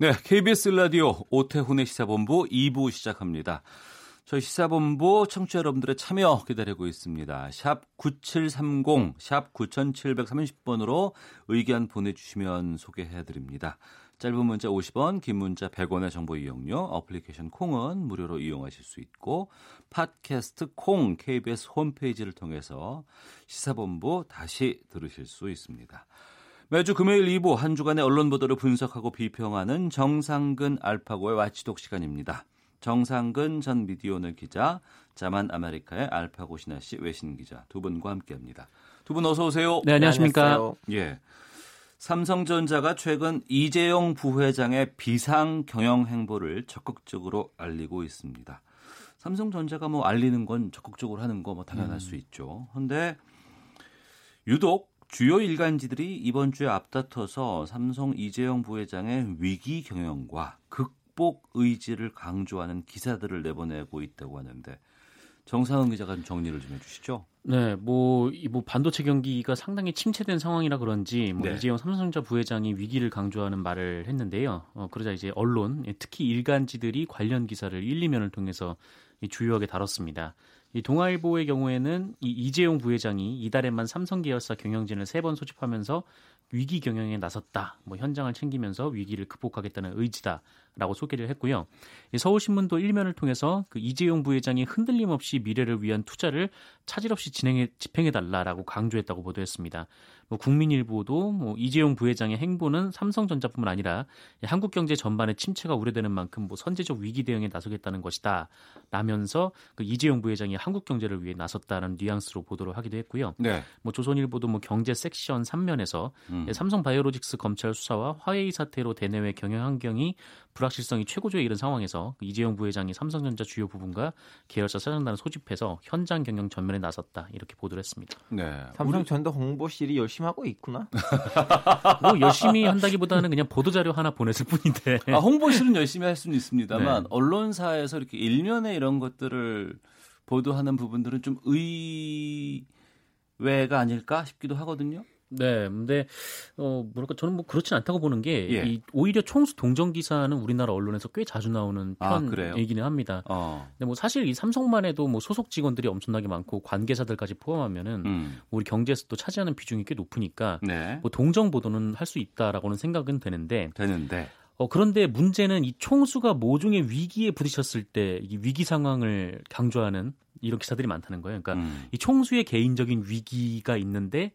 네, KBS 라디오 오태훈의 시사본부 2부 시작합니다. 저희 시사본부 청취자 여러분들의 참여 기다리고 있습니다. 샵 9730, 샵 9730번으로 의견 보내주시면 소개해드립니다. 짧은 문자 50원, 긴 문자 100원의 정보 이용료, 어플리케이션 콩은 무료로 이용하실 수 있고 팟캐스트 콩 KBS 홈페이지를 통해서 시사본부 다시 들으실 수 있습니다. 매주 금요일 2부 한 주간의 언론 보도를 분석하고 비평하는 정상근 알파고의 와치독 시간입니다. 정상근 전 미디어오늘 기자, 자만 아메리카의 알파고 신하 씨 외신 기자 두 분과 함께합니다. 두 분 어서 오세요. 네, 안녕하십니까. 안녕하세요. 예. 삼성전자가 최근 이재용 부회장의 비상 경영 행보를 적극적으로 알리고 있습니다. 삼성전자가 뭐 알리는 건 적극적으로 하는 거 뭐 당연할 음. 수 있죠. 근데 유독 주요 일간지들이 이번 주에 앞다퉈서 삼성 이재용 부회장의 위기 경영과 극복 의지를 강조하는 기사들을 내보내고 있다고 하는데 정상은 기자가 좀 정리를 좀 해주시죠. 네, 뭐, 이 뭐 반도체 경기가 상당히 침체된 상황이라 그런지 뭐 네. 이재용 삼성전자 부회장이 위기를 강조하는 말을 했는데요. 어, 그러자 이제 언론, 예, 특히 일간지들이 관련 기사를 1, 2면을 통해서 이 주요하게 다뤘습니다. 이 동아일보의 경우에는 이 이재용 부회장이 이달에만 삼성 계열사 경영진을 세 번 소집하면서 위기 경영에 나섰다. 뭐 현장을 챙기면서 위기를 극복하겠다는 의지다라고 소개를 했고요. 이 서울신문도 일면을 통해서 그 이재용 부회장이 흔들림 없이 미래를 위한 투자를 차질 없이 진행해 집행해 달라라고 강조했다고 보도했습니다. 뭐 국민일보도 뭐 이재용 부회장의 행보는 삼성전자뿐만 아니라 한국 경제 전반의 침체가 우려되는 만큼 뭐 선제적 위기 대응에 나서겠다는 것이다. 라면서 그 이재용 부회장이 한국 경제를 위해 나섰다는 뉘앙스로 보도를 하기도 했고요. 네. 뭐 조선일보도 뭐 경제 섹션 3면에서 음. 삼성 바이오로직스 검찰 수사와 화웨이 사태로 대내외 경영 환경이 불확실성이 최고조에 이른 상황에서 그 이재용 부회장이 삼성전자 주요 부분과 계열사 사장단을 소집해서 현장 경영 전면에 나섰다 이렇게 보도를 했습니다. 네. 삼성 전도 홍보실이 열심히 하고 있구나. 뭐 열심히 한다기보다는 그냥 보도 자료 하나 보냈을 뿐인데. 아, 홍보실은 열심히 할 수는 있습니다만 네. 언론사에서 이렇게 일면에 이런 것들을 보도하는 부분들은 좀 의외가 아닐까 싶기도 하거든요. 네, 근데 어 뭐랄까 저는 뭐 그렇진 않다고 보는 게 예. 이 오히려 총수 동정 기사는 우리나라 언론에서 꽤 자주 나오는 아? 편이기는 합니다. 어. 근데 뭐 사실 이 삼성만 해도 뭐 소속 직원들이 엄청나게 많고 관계자들까지 포함하면은 음. 우리 경제에서 또 차지하는 비중이 꽤 높으니까 네. 뭐 동정 보도는 할 수 있다라고는 생각은 되는데 되는데. 어 그런데 문제는 이 총수가 모종의 위기에 부딪혔을 때 이 위기 상황을 강조하는 이런 기사들이 많다는 거예요. 그러니까 음. 이 총수의 개인적인 위기가 있는데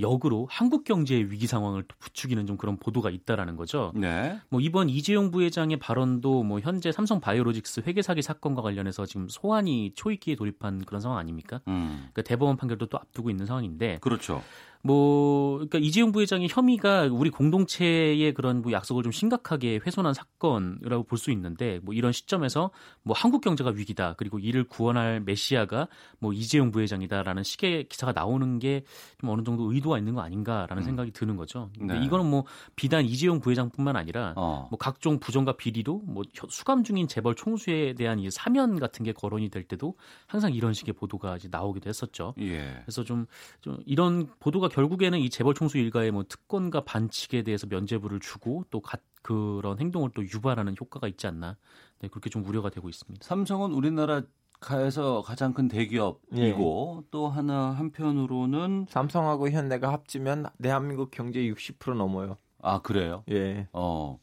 역으로 한국 경제의 위기 상황을 또 부추기는 좀 그런 보도가 있다라는 거죠. 네. 뭐 이번 이재용 부회장의 발언도 뭐 현재 삼성 바이오로직스 회계 사기 사건과 관련해서 지금 소환이 초입기에 돌입한 그런 상황 아닙니까? 음. 그러니까 대법원 판결도 또 앞두고 있는 상황인데 그렇죠. 뭐 그러니까 이재용 부회장의 혐의가 우리 공동체의 그런 뭐 약속을 좀 심각하게 훼손한 사건이라고 볼 수 있는데 뭐 이런 시점에서 뭐 한국 경제가 위기다 그리고 이를 구원할 메시아가 뭐 이재용 부회장이다라는 식의 기사가 나오는 게 좀 어느 정도 의도가 있는 거 아닌가라는 음. 생각이 드는 거죠. 근데 네. 이거는 뭐 비단 이재용 부회장뿐만 아니라 어. 뭐 각종 부정과 비리도 뭐 혀- 수감 중인 재벌 총수에 대한 이 사면 같은 게 거론이 될 때도 항상 이런 식의 보도가 이제 나오기도 했었죠. 예. 그래서 좀, 좀 이런 보도가 결국에는 이 재벌 총수 일가의 뭐 특권과 반칙에 대해서 면죄부를 주고 또 가- 그런 행동을 또 유발하는 효과가 있지 않나 네, 그렇게 좀 우려가 되고 있습니다. 삼성은 우리나라 가에서 가장 큰 대기업이고 또 하나 한편으로는 삼성하고 현대가 합치면 대한민국 경제 60% 넘어요. 아 그래요. 예. 어.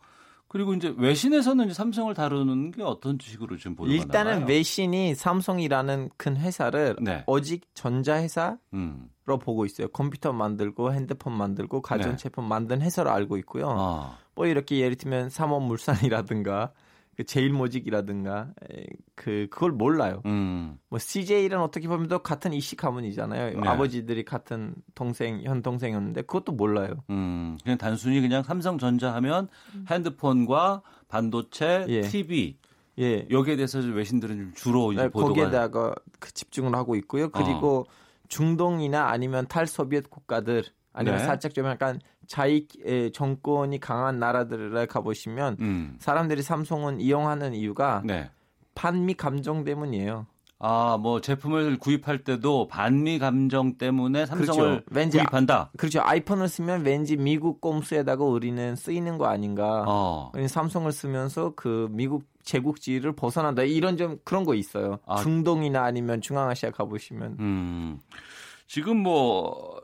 그리고 이제 외신에서는 이제 삼성을 다루는 게 어떤 식으로 지금 보도가 일단은 나와요? 외신이 삼성이라는 큰 회사를 네. 오직 전자회사로 음. 보고 있어요. 컴퓨터 만들고 핸드폰 만들고 가전제품 네. 만든 회사로 알고 있고요. 아. 뭐 이렇게 예를 들면 삼원물산이라든가 그 제일 모직이라든가 에, 그 그걸 몰라요. 음. 뭐 CJ는 어떻게 보면 또 같은 이씨 가문이잖아요. 네. 아버지들이 같은 동생 현 동생이었는데 그것도 몰라요. 음, 그냥 단순히 그냥 삼성전자 하면 핸드폰과 반도체, 예. TV 예. 여기에 대해서 좀 외신들은 좀 주로 이제 네, 보도가 거기에다가 그 집중을 하고 있고요. 그리고 중동이나 아니면 탈소비에트 국가들 아니면 네. 살짝 좀 약간 자익 에, 정권이 강한 나라들에 가보시면 음. 사람들이 삼성은 이용하는 이유가 네. 반미 감정 때문이에요. 아, 뭐 제품을 구입할 때도 반미 감정 때문에 삼성을 그렇죠. 왠지 구입한다. 그렇죠. 아이폰을 쓰면 왠지 미국 꼼수에다가 우리는 쓰이는 거 아닌가. 어. 삼성을 쓰면서 그 미국 제국지를 벗어난다. 이런 좀 그런 거 있어요. 아. 중동이나 아니면 중앙아시아 가보시면 음. 지금 뭐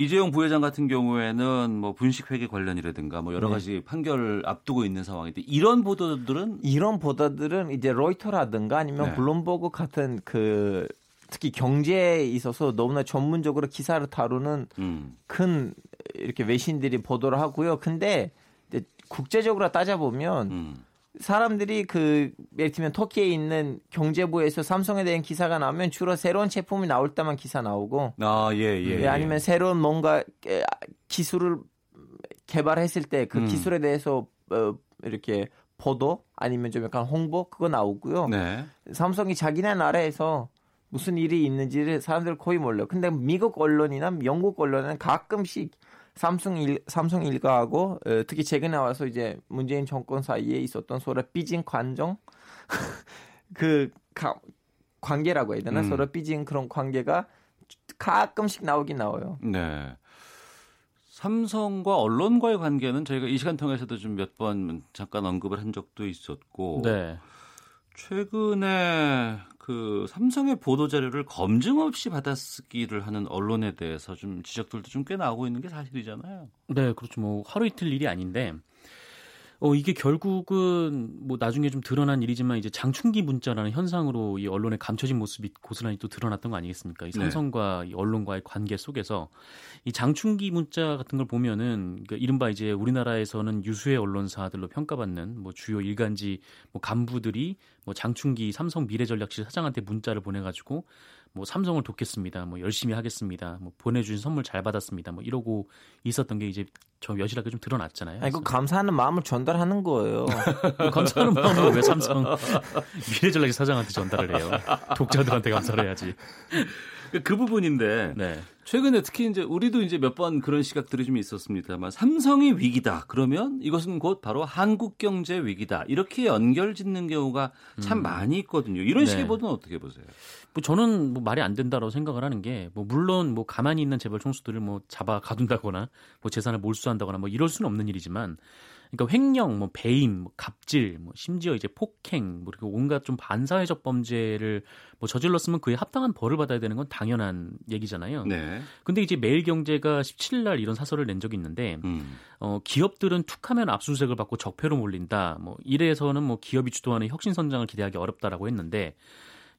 이재용 부회장 같은 경우에는 뭐 분식 회계 관련이라든가 뭐 여러 네. 가지 판결을 앞두고 있는 상황인데 이런 보도들은 이런 보도들은 이제 로이터라든가 아니면 네. 블룸버그 같은 그 특히 경제에 있어서 너무나 전문적으로 기사를 다루는 음. 큰 이렇게 외신들이 보도를 하고요. 근데 국제적으로 따져보면 음. 사람들이 그 예를 들면 터키에 있는 경제부에서 삼성에 대한 기사가 나오면 주로 새로운 제품이 나올 때만 기사 나오고 아, 예, 예. 예, 아니면 새로운 뭔가 에, 기술을 개발했을 때그 음. 기술에 대해서 어, 이렇게 보도 아니면 좀 약간 홍보 그거 나오고요. 네. 삼성이 자기네 나라에서 무슨 일이 있는지를 사람들 거의 몰라요. 근데 미국 언론이나 영국 언론은 가끔씩 삼성 일 삼성 일가하고 어, 특히 최근에 와서 이제 문재인 정권 사이에 있었던 서로 삐진 관정 그 가, 관계라고 해야 되나 음. 서로 삐진 그런 관계가 가끔씩 나오긴 나와요. 네. 삼성과 언론과의 관계는 저희가 이 시간 통해서도 좀 몇 번 잠깐 언급을 한 적도 있었고 네. 최근에 그 삼성의 보도 자료를 검증 없이 받아쓰기를 하는 언론에 대해서 좀 지적들도 좀 꽤 나오고 있는 게 사실이잖아요. 네, 그렇죠. 뭐 하루 이틀 일이 아닌데 어 이게 결국은 뭐 나중에 좀 드러난 일이지만 이제 장충기 문자라는 현상으로 이 언론의 감춰진 모습이 고스란히 또 드러났던 거 아니겠습니까? 이 네. 삼성과 이 언론과의 관계 속에서 이 장충기 문자 같은 걸 보면은 그 이른바 이제 우리나라에서는 유수의 언론사들로 평가받는 뭐 주요 일간지 뭐 간부들이 뭐 장충기 삼성 미래전략실 사장한테 문자를 보내가지고 뭐 삼성을 돕겠습니다. 뭐 열심히 하겠습니다. 뭐 보내주신 선물 잘 받았습니다. 뭐 이러고 있었던 게 이제 저 여실하게 좀 드러났잖아요. 아니 그 감사하는 마음을 전달하는 거예요. 뭐 감사하는 마음으로 왜 삼성 미래전략실 사장한테 전달을 해요? 독자들한테 감사를 해야지. 그 부분인데 네. 최근에 특히 이제 우리도 이제 몇 번 그런 시각들이 좀 있었습니다만 삼성이 위기다 그러면 이것은 곧 바로 한국 경제 위기다 이렇게 연결 짓는 경우가 참 많이 있거든요. 이런 식의 네. 보도는 어떻게 보세요? 뭐 저는 뭐 말이 안 된다라고 생각을 하는 게 뭐 물론 뭐 가만히 있는 재벌 총수들을 뭐 잡아 가둔다거나 뭐 재산을 몰수한다거나 뭐 이럴 수는 없는 일이지만 그러니까 횡령, 뭐 배임, 뭐 갑질, 뭐 심지어 이제 폭행, 뭐 이렇게 온갖 좀 반사회적 범죄를 뭐 저질렀으면 그에 합당한 벌을 받아야 되는 건 당연한 얘기잖아요. 네. 근데 이제 매일경제가 17일 날 이런 사설을 낸 적이 있는데 음. 어, 기업들은 툭하면 압수수색을 받고 적폐로 몰린다. 뭐 이래서는 뭐 기업이 주도하는 혁신 선장을 기대하기 어렵다라고 했는데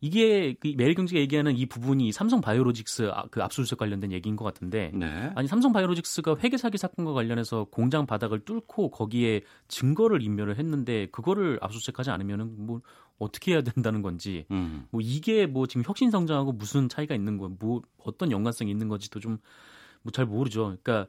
이게 그 매일경제가 얘기하는 이 부분이 삼성 바이오로직스 아- 그 압수수색 관련된 얘기인 것 같은데 네. 아니 삼성 바이오로직스가 회계 사기 사건과 관련해서 공장 바닥을 뚫고 거기에 증거를 인멸을 했는데 그거를 압수수색하지 않으면은 뭐 어떻게 해야 된다는 건지 음. 뭐 이게 뭐 지금 혁신 성장하고 무슨 차이가 있는 거, 뭐 어떤 연관성이 있는 건지도 좀 뭐 잘 모르죠. 그러니까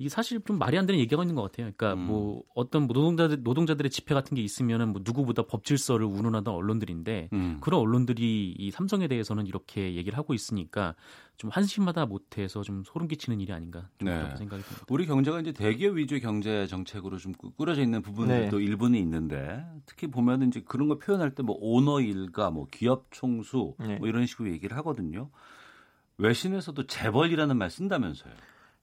이게 사실 좀 말이 안 되는 얘기가 있는 것 같아요. 그러니까 음. 뭐 어떤 뭐 노동자들 노동자들의 집회 같은 게 있으면은 뭐 누구보다 법 질서를 운운하던 언론들인데 음. 그런 언론들이 이 삼성에 대해서는 이렇게 얘기를 하고 있으니까 좀 한심하다 못해서 좀 소름 끼치는 일이 아닌가 좀 네. 그렇게 생각이 듭니다. 우리 경제가 이제 대기업 위주의 경제 정책으로 좀 꾸- 꾸려져 있는 부분들도 일부는 있는데 특히 보면 이제 그런 거 표현할 때 뭐 오너 일가, 뭐 기업 총수 네. 뭐 이런 식으로 얘기를 하거든요. 외신에서도 재벌이라는 말 쓴다면서요.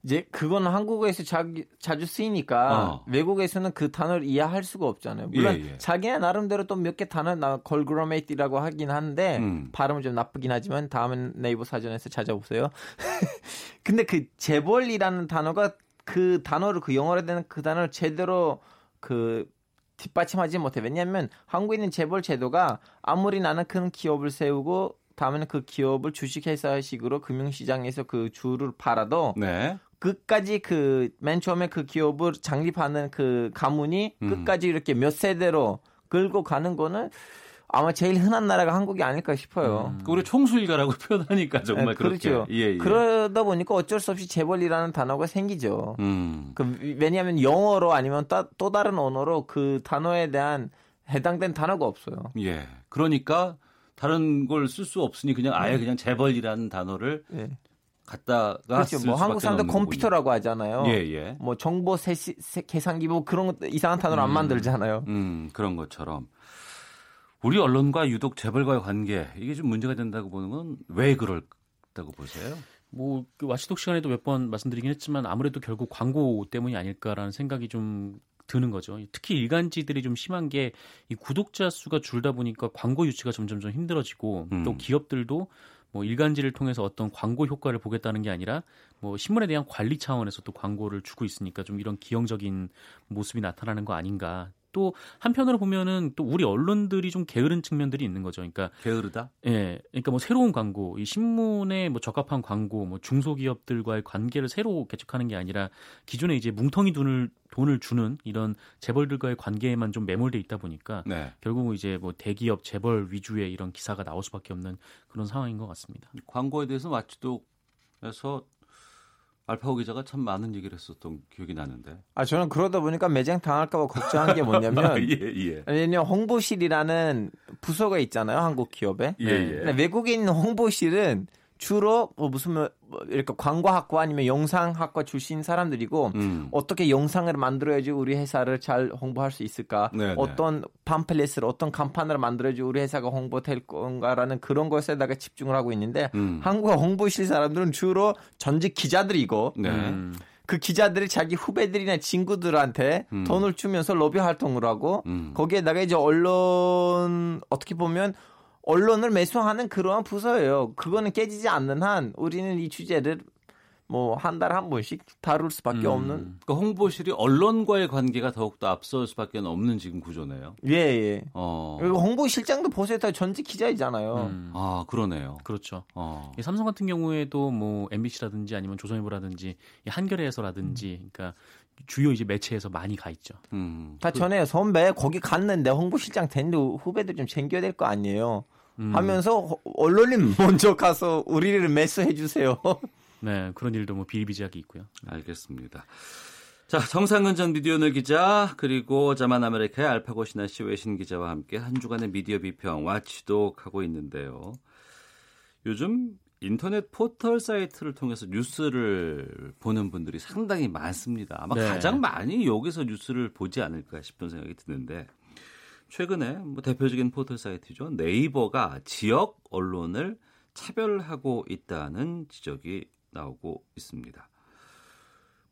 이제 그거는 한국에서 자기, 자주 쓰이니까 어. 외국에서는 그 단어를 이해할 수가 없잖아요. 물론 예, 예. 자기네 나름대로 또 몇 개 단어 conglomerate라고 하긴 하는데 음. 발음은 좀 나쁘긴 하지만 다음엔 네이버 사전에서 찾아보세요. 근데 그 재벌이라는 단어가 그 단어를 그 영어로 되는 그 단어를 제대로 그 뒷받침하지 못해. 왜냐하면 한국에 있는 재벌 제도가 아무리 나는 큰 기업을 세우고 다음에는 그 기업을 주식회사식으로 금융시장에서 그 주를 팔아도 네. 끝까지 그 맨 처음에 그 기업을 창립하는 그 가문이 음. 끝까지 이렇게 몇 세대로 끌고 가는 거는 아마 제일 흔한 나라가 한국이 아닐까 싶어요. 그 우리 총수일가라고 표현하니까 정말 네, 그렇게. 그렇죠. 예, 예. 그러다 보니까 어쩔 수 없이 재벌이라는 단어가 생기죠. 음. 그 왜냐하면 영어로 아니면 따, 또 다른 언어로 그 단어에 대한 해당된 단어가 없어요. 예. 그러니까 다른 걸 쓸 수 없으니 그냥 아예 네. 그냥 재벌이라는 단어를 예. 갖다가 그렇죠. 쓸뭐 한국 사람들 컴퓨터라고 하잖아요. 예, 예. 뭐 정보 세시, 세, 계산기 뭐 그런 것 이상한 단어를 안 만들잖아요. 음, 그런 것처럼 우리 언론과 유독 재벌과의 관계 이게 좀 문제가 된다고 보는 건 왜 그럴다고 보세요? 뭐그 와치독 시간에도 몇 번 말씀드리긴 했지만 아무래도 결국 광고 때문이 아닐까라는 생각이 좀 드는 거죠. 특히 일간지들이 좀 심한 게 이 구독자 수가 줄다 보니까 광고 유치가 점점 좀 힘들어지고 음. 또 기업들도 뭐 일간지를 통해서 어떤 광고 효과를 보겠다는 게 아니라 뭐 신문에 대한 관리 차원에서 또 광고를 주고 있으니까 좀 이런 기형적인 모습이 나타나는 거 아닌가. 또 한편으로 보면은 또 우리 언론들이 좀 게으른 측면들이 있는 거죠. 그러니까 게으르다? 예, 그러니까 뭐 새로운 광고, 이 신문에 뭐 적합한 광고, 뭐 중소기업들과의 관계를 새로 개척하는 게 아니라 기존에 이제 뭉텅이 돈을 돈을 주는 이런 재벌들과의 관계에만 좀 매몰돼 있다 보니까 네. 결국은 이제 뭐 대기업 재벌 위주의 이런 기사가 나올 수밖에 없는 그런 상황인 것 같습니다. 광고에 대해서 마치독에서 알파고 기자가 참 많은 얘기를 했었던 기억이 나는데. 아 저는 그러다 보니까 매장 당할까봐 걱정한 게 뭐냐면 예, 예. 왜냐면 홍보실이라는 부서가 있잖아요 한국 기업에. 예, 예. 외국에 있는 홍보실은 주로 뭐 무슨 뭐 이렇게 광고학과 아니면 영상학과 출신 사람들이고 음. 어떻게 영상을 만들어야지 우리 회사를 잘 홍보할 수 있을까? 네, 네. 어떤 팜플렛을 어떤 간판을 만들어야지 우리 회사가 홍보될 건가라는 그런 것에다가 집중을 하고 있는데 음. 한국 홍보실 사람들은 주로 전직 기자들이고 네. 음, 그 기자들이 자기 후배들이나 친구들한테 음. 돈을 주면서 로비 활동을 하고 음. 거기에다가 이제 언론 어떻게 보면 언론을 매수하는 그러한 부서예요. 그거는 깨지지 않는 한 우리는 이 주제를 뭐한 달에 한 번씩 다룰 수밖에 음. 없는 그 홍보실이 언론과의 관계가 더욱더 앞설 수밖에 없는 지금 구조네요. 예 예. 어. 그리고 홍보실장도 보세요 다 전직 기자이잖아요. 음, 아, 그러네요. 그렇죠. 어. 이 삼성 같은 경우에도 뭐 MBC라든지 아니면 조선일보라든지 이 한겨레에서라든지 음. 그러니까 주요 이제 매체에서 많이 가 있죠. 음. 다 전에 선배 거기 갔는데 홍보실장 됐는데 후배들 좀 챙겨야 될 거 아니에요. 음, 하면서 호- 언론인 먼저 가서 우리를 매수해 주세요. 네 그런 일도 뭐 비일비재하게 있고요. 알겠습니다. 자, 정상근 전 미디어널 기자 그리고 자만 아메리카의 알파고 신하 씨 외신 기자와 함께 한 주간의 미디어 비평 와치독 하고 있는데요. 요즘 인터넷 포털 사이트를 통해서 뉴스를 보는 분들이 상당히 많습니다. 아마 네. 가장 많이 여기서 뉴스를 보지 않을까 싶은 생각이 드는데 최근에 뭐 대표적인 포털 사이트죠. 네이버가 지역 언론을 차별하고 있다는 지적이 나오고 있습니다.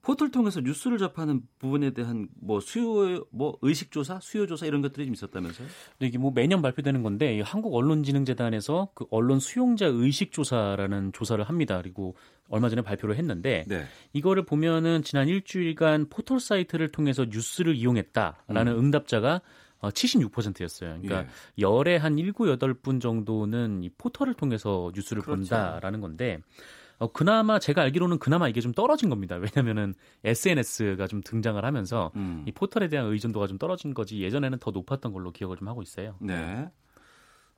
포털 통해서 뉴스를 접하는 부분에 대한 뭐 수요 뭐 의식 조사, 수요 조사 이런 것들이 좀 있었다면서요? 근데 이게 뭐 매년 발표되는 건데 이 한국 언론진흥재단에서 그 언론 수용자 의식 조사라는 조사를 합니다. 그리고 얼마 전에 발표를 했는데 네. 이거를 보면은 지난 일주일간 포털 사이트를 통해서 뉴스를 이용했다라는 응답자가 어, 76%였어요. 그러니까 예. 열에 한 7, 8분 정도는 이 포털을 통해서 뉴스를 그렇죠. 본다라는 건데 어, 그나마 제가 알기로는 그나마 이게 좀 떨어진 겁니다. 왜냐면은 SNS가 좀 등장을 하면서 음. 이 포털에 대한 의존도가 좀 떨어진 거지 예전에는 더 높았던 걸로 기억을 좀 하고 있어요. 네.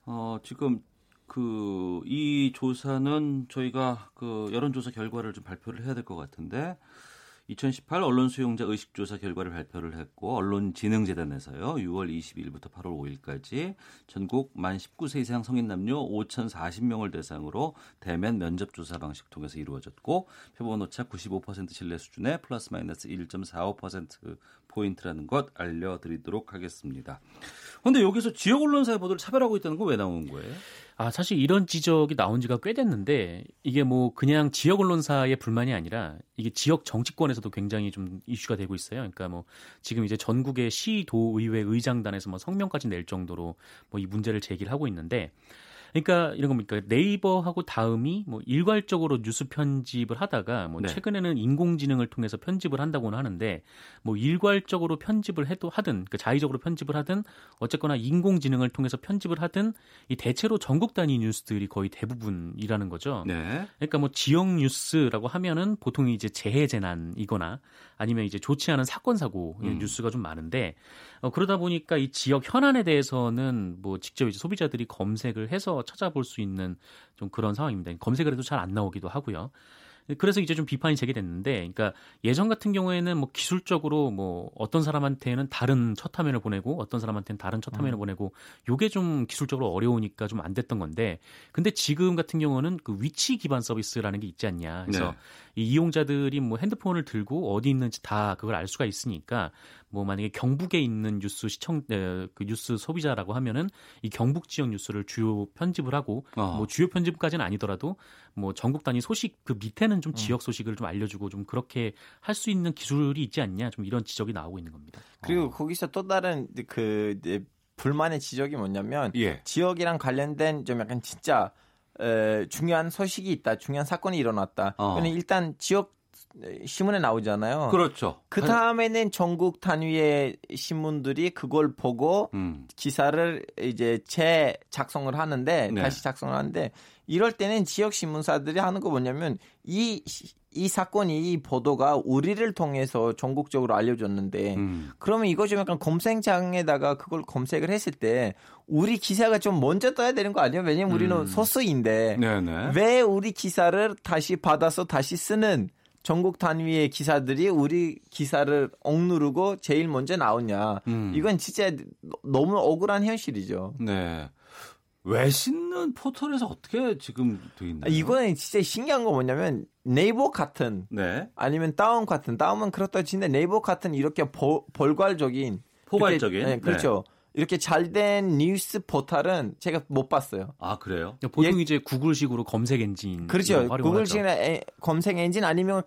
어, 지금 그 이 조사는 저희가 그 여론조사 결과를 좀 발표를 해야 될 것 같은데 2018 언론 수용자 의식 조사 결과를 발표를 했고 언론진흥재단에서요. 6월 22일부터 8월 5일까지 전국 만 19세 이상 성인 남녀 5,040명을 대상으로 대면 면접 조사 방식 통해서 이루어졌고 표본 오차 95% 신뢰 수준에 플러스 마이너스 1.45% 포인트라는 것 알려드리도록 하겠습니다. 근데 여기서 지역 언론사의 보도를 차별하고 있다는 건 왜 나온 거예요? 아, 사실 이런 지적이 나온 지가 꽤 됐는데 이게 뭐 그냥 지역 언론사의 불만이 아니라 이게 지역 정치권에서도 굉장히 좀 이슈가 되고 있어요. 그러니까 뭐 지금 이제 전국의 시도의회 의장단에서 뭐 성명까지 낼 정도로 뭐 이 문제를 제기를 하고 있는데 그러니까 이런 겁니까 네이버하고 다음이 뭐 일괄적으로 뉴스 편집을 하다가 뭐 네. 최근에는 인공지능을 통해서 편집을 한다고는 하는데 뭐 일괄적으로 편집을 해도 하든 그러니까 자의적으로 편집을 하든 어쨌거나 인공지능을 통해서 편집을 하든 이 대체로 전국 단위 뉴스들이 거의 대부분이라는 거죠. 네. 그러니까 뭐 지역 뉴스라고 하면은 보통 이제 재해 재난이거나 아니면 이제 좋지 않은 사건 사고 의 음. 뉴스가 좀 많은데 어, 그러다 보니까 이 지역 현안에 대해서는 뭐 직접 이제 소비자들이 검색을 해서 찾아볼 수 있는 좀 그런 상황입니다. 검색을 해도 잘 안 나오기도 하고요. 그래서 이제 좀 비판이 제기됐는데, 그러니까 예전 같은 경우에는 뭐 기술적으로 뭐 어떤 사람한테는 다른 첫 화면을 보내고 어떤 사람한테는 다른 첫 화면을 보내고 요게 좀 기술적으로 어려우니까 좀 안 됐던 건데, 근데 지금 같은 경우는 그 위치 기반 서비스라는 게 있지 않냐. 그래서 네. 이 이용자들이 뭐 핸드폰을 들고 어디 있는지 다 그걸 알 수가 있으니까 뭐 만약에 경북에 있는 뉴스 시청 에, 그 뉴스 소비자라고 하면은 이 경북 지역 뉴스를 주요 편집을 하고 어. 뭐 주요 편집까지는 아니더라도 뭐 전국 단위 소식 그 밑에는 좀 지역 소식을 좀 알려주고 좀 그렇게 할 수 있는 기술이 있지 않냐 좀 이런 지적이 나오고 있는 겁니다. 그리고 거기서 또 다른 그 불만의 지적이 뭐냐면 예. 지역이랑 관련된 좀 약간 진짜 에, 중요한 소식이 있다, 중요한 사건이 일어났다. 어. 그러면 일단 지역 신문에 나오잖아요. 그렇죠. 그 다음에는 전국 단위의 신문들이 그걸 보고 음. 기사를 이제 재작성을 하는데 네. 다시 작성을 하는데 이럴 때는 지역 신문사들이 하는 거 뭐냐면 이 이 사건이 이 보도가 우리를 통해서 전국적으로 알려줬는데 음. 그러면 이거 좀 약간 검색창에다가 그걸 검색을 했을 때 우리 기사가 좀 먼저 떠야 되는 거 아니에요? 왜냐면 우리는 음. 소수인데 네네. 왜 우리 기사를 다시 받아서 다시 쓰는 전국 단위의 기사들이 우리 기사를 억누르고 제일 먼저 나오냐? 음. 이건 진짜 너무 억울한 현실이죠. 네. 외신은 포털에서 어떻게 지금 돼 있나요? 이거는 진짜 신기한 거 뭐냐면 네이버 같은 네. 아니면 다음 같은 다음은 그렇다 치는데 네이버 같은 이렇게 보- 벌괄적인 포괄적인. 이렇게, 네, 그렇죠. 이렇게 잘 된 뉴스 포털은 제가 못 봤어요. 아 그래요? 보통 이제 구글식으로 검색 엔진 예. 그렇죠. 활용을 구글 하죠. 식의 에- 검색 엔진 아니면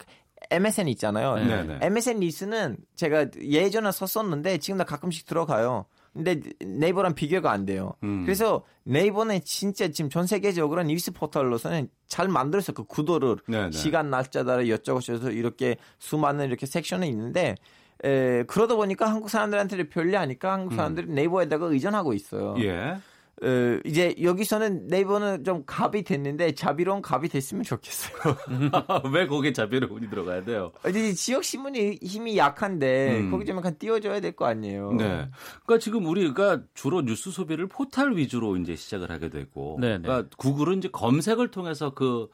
MSN 있잖아요. 네. 네네. MSN 뉴스는 제가 예전에 썼었는데 지금도 가끔씩 들어가요. 근데 네이버랑 비교가 안 돼요. 음. 그래서 네이버는 진짜 지금 전 세계적으로 뉴스 포털로서는 잘 만들었어. 그 구도를 네네. 시간 날짜 따라 여쭤고저서 이렇게 수많은 이렇게 섹션이 있는데 에, 그러다 보니까 한국 사람들한테 편리하니까 한국 사람들이 네이버에다가 의존하고 있어요. 음. 예. 어, 이제 여기서는 네이버는 좀 갑이 됐는데 자비로운 갑이 됐으면 좋겠어요. 왜 거기에 자비로운이 들어가야 돼요? 이제 지역 신문이 힘이 약한데 음. 거기 좀 약간 띄워줘야 될 거 아니에요. 네. 그러니까 지금 우리가 주로 뉴스 소비를 포털 위주로 이제 시작을 하게 되고, 네네. 그러니까 구글은 이제 검색을 통해서 그 어,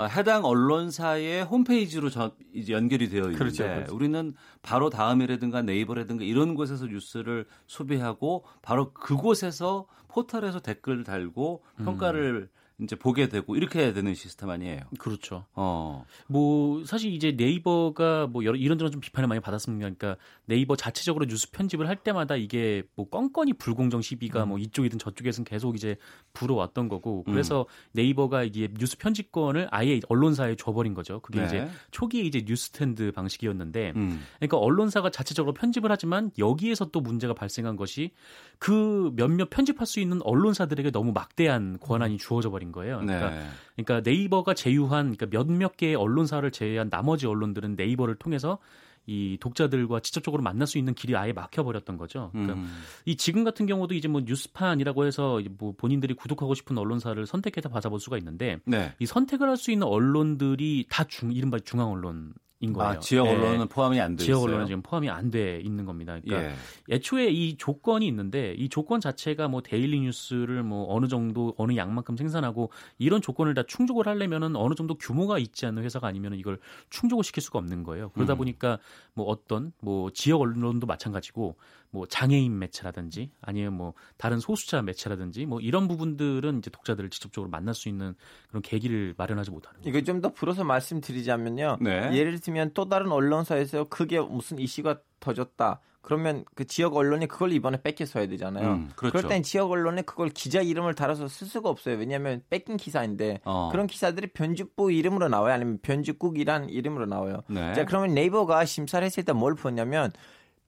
해당 언론사의 홈페이지로 저, 이제 연결이 되어 있는데 그렇죠, 그렇죠. 우리는 바로 다음이라든가 네이버라든가 이런 곳에서 뉴스를 소비하고 바로 그곳에서 포털에서 댓글 달고 평가를 이제 보게 되고 이렇게 해야 되는 시스템 아니에요. 그렇죠. 어. 뭐 사실 이제 네이버가 뭐 여러 이런저런 좀 비판을 많이 받았습니다. 그러니까 네이버 자체적으로 뉴스 편집을 할 때마다 이게 뭐 건건이 불공정 시비가 음. 뭐 이쪽이든 저쪽에서는 계속 이제 불어왔던 거고 그래서 네이버가 이게 뉴스 편집권을 아예 언론사에 줘버린 거죠. 그게 네. 이제 초기에 이제 뉴스탠드 방식이었는데 음. 그러니까 언론사가 자체적으로 편집을 하지만 여기에서 또 문제가 발생한 것이 그 몇몇 편집할 수 있는 언론사들에게 너무 막대한 권한이 주어져 버린 거예요. 그러니까, 네. 그러니까 네이버가 제휴한 그러니까 몇몇 개의 언론사를 제외한 나머지 언론들은 네이버를 통해서 이 독자들과 직접적으로 만날 수 있는 길이 아예 막혀버렸던 거죠. 그러니까 음. 이 지금 같은 경우도 이제 뭐 뉴스판이라고 해서 뭐 본인들이 구독하고 싶은 언론사를 선택해서 받아볼 수가 있는데 네. 이 선택을 할 수 있는 언론들이 다 중, 이른바 중앙 언론인 거예요. 아, 지역 예. 언론은 포함이 안돼 지역 있어요. 언론은 지금 포함이 안 돼 있는 겁니다. 그러니까 예. 애초에 이 조건이 있는데 이 조건 자체가 뭐 daily 뉴스를 뭐 어느 정도 어느 양만큼 생산하고 이런 조건을 다 충족을 하려면은 어느 정도 규모가 있지 않는 회사가 아니면은 이걸 충족을 시킬 수가 없는 거예요. 그러다 음. 보니까 뭐 어떤 뭐 지역 언론도 마찬가지고 뭐 장애인 매체라든지 아니면 뭐 다른 소수자 매체라든지 뭐 이런 부분들은 이제 독자들을 직접적으로 만날 수 있는 그런 계기를 마련하지 못하는 거예요. 이거 좀 더 풀어서 말씀드리자면요. 네. 예를 들면 또 다른 언론사에서 그게 무슨 이슈가 터졌다. 그러면 그 지역 언론이 그걸 이번에 뺏겨서야 되잖아요. 음, 그렇죠. 그럴 땐 지역 언론에 그걸 기자 이름을 달아서 쓸 수가 없어요. 왜냐하면 뺏긴 기사인데 어. 그런 기사들이 편집부 이름으로 나와요. 아니면 편집국이란 이름으로 나와요. 네. 자 그러면 네이버가 심사를 했을 때 뭘 보냐면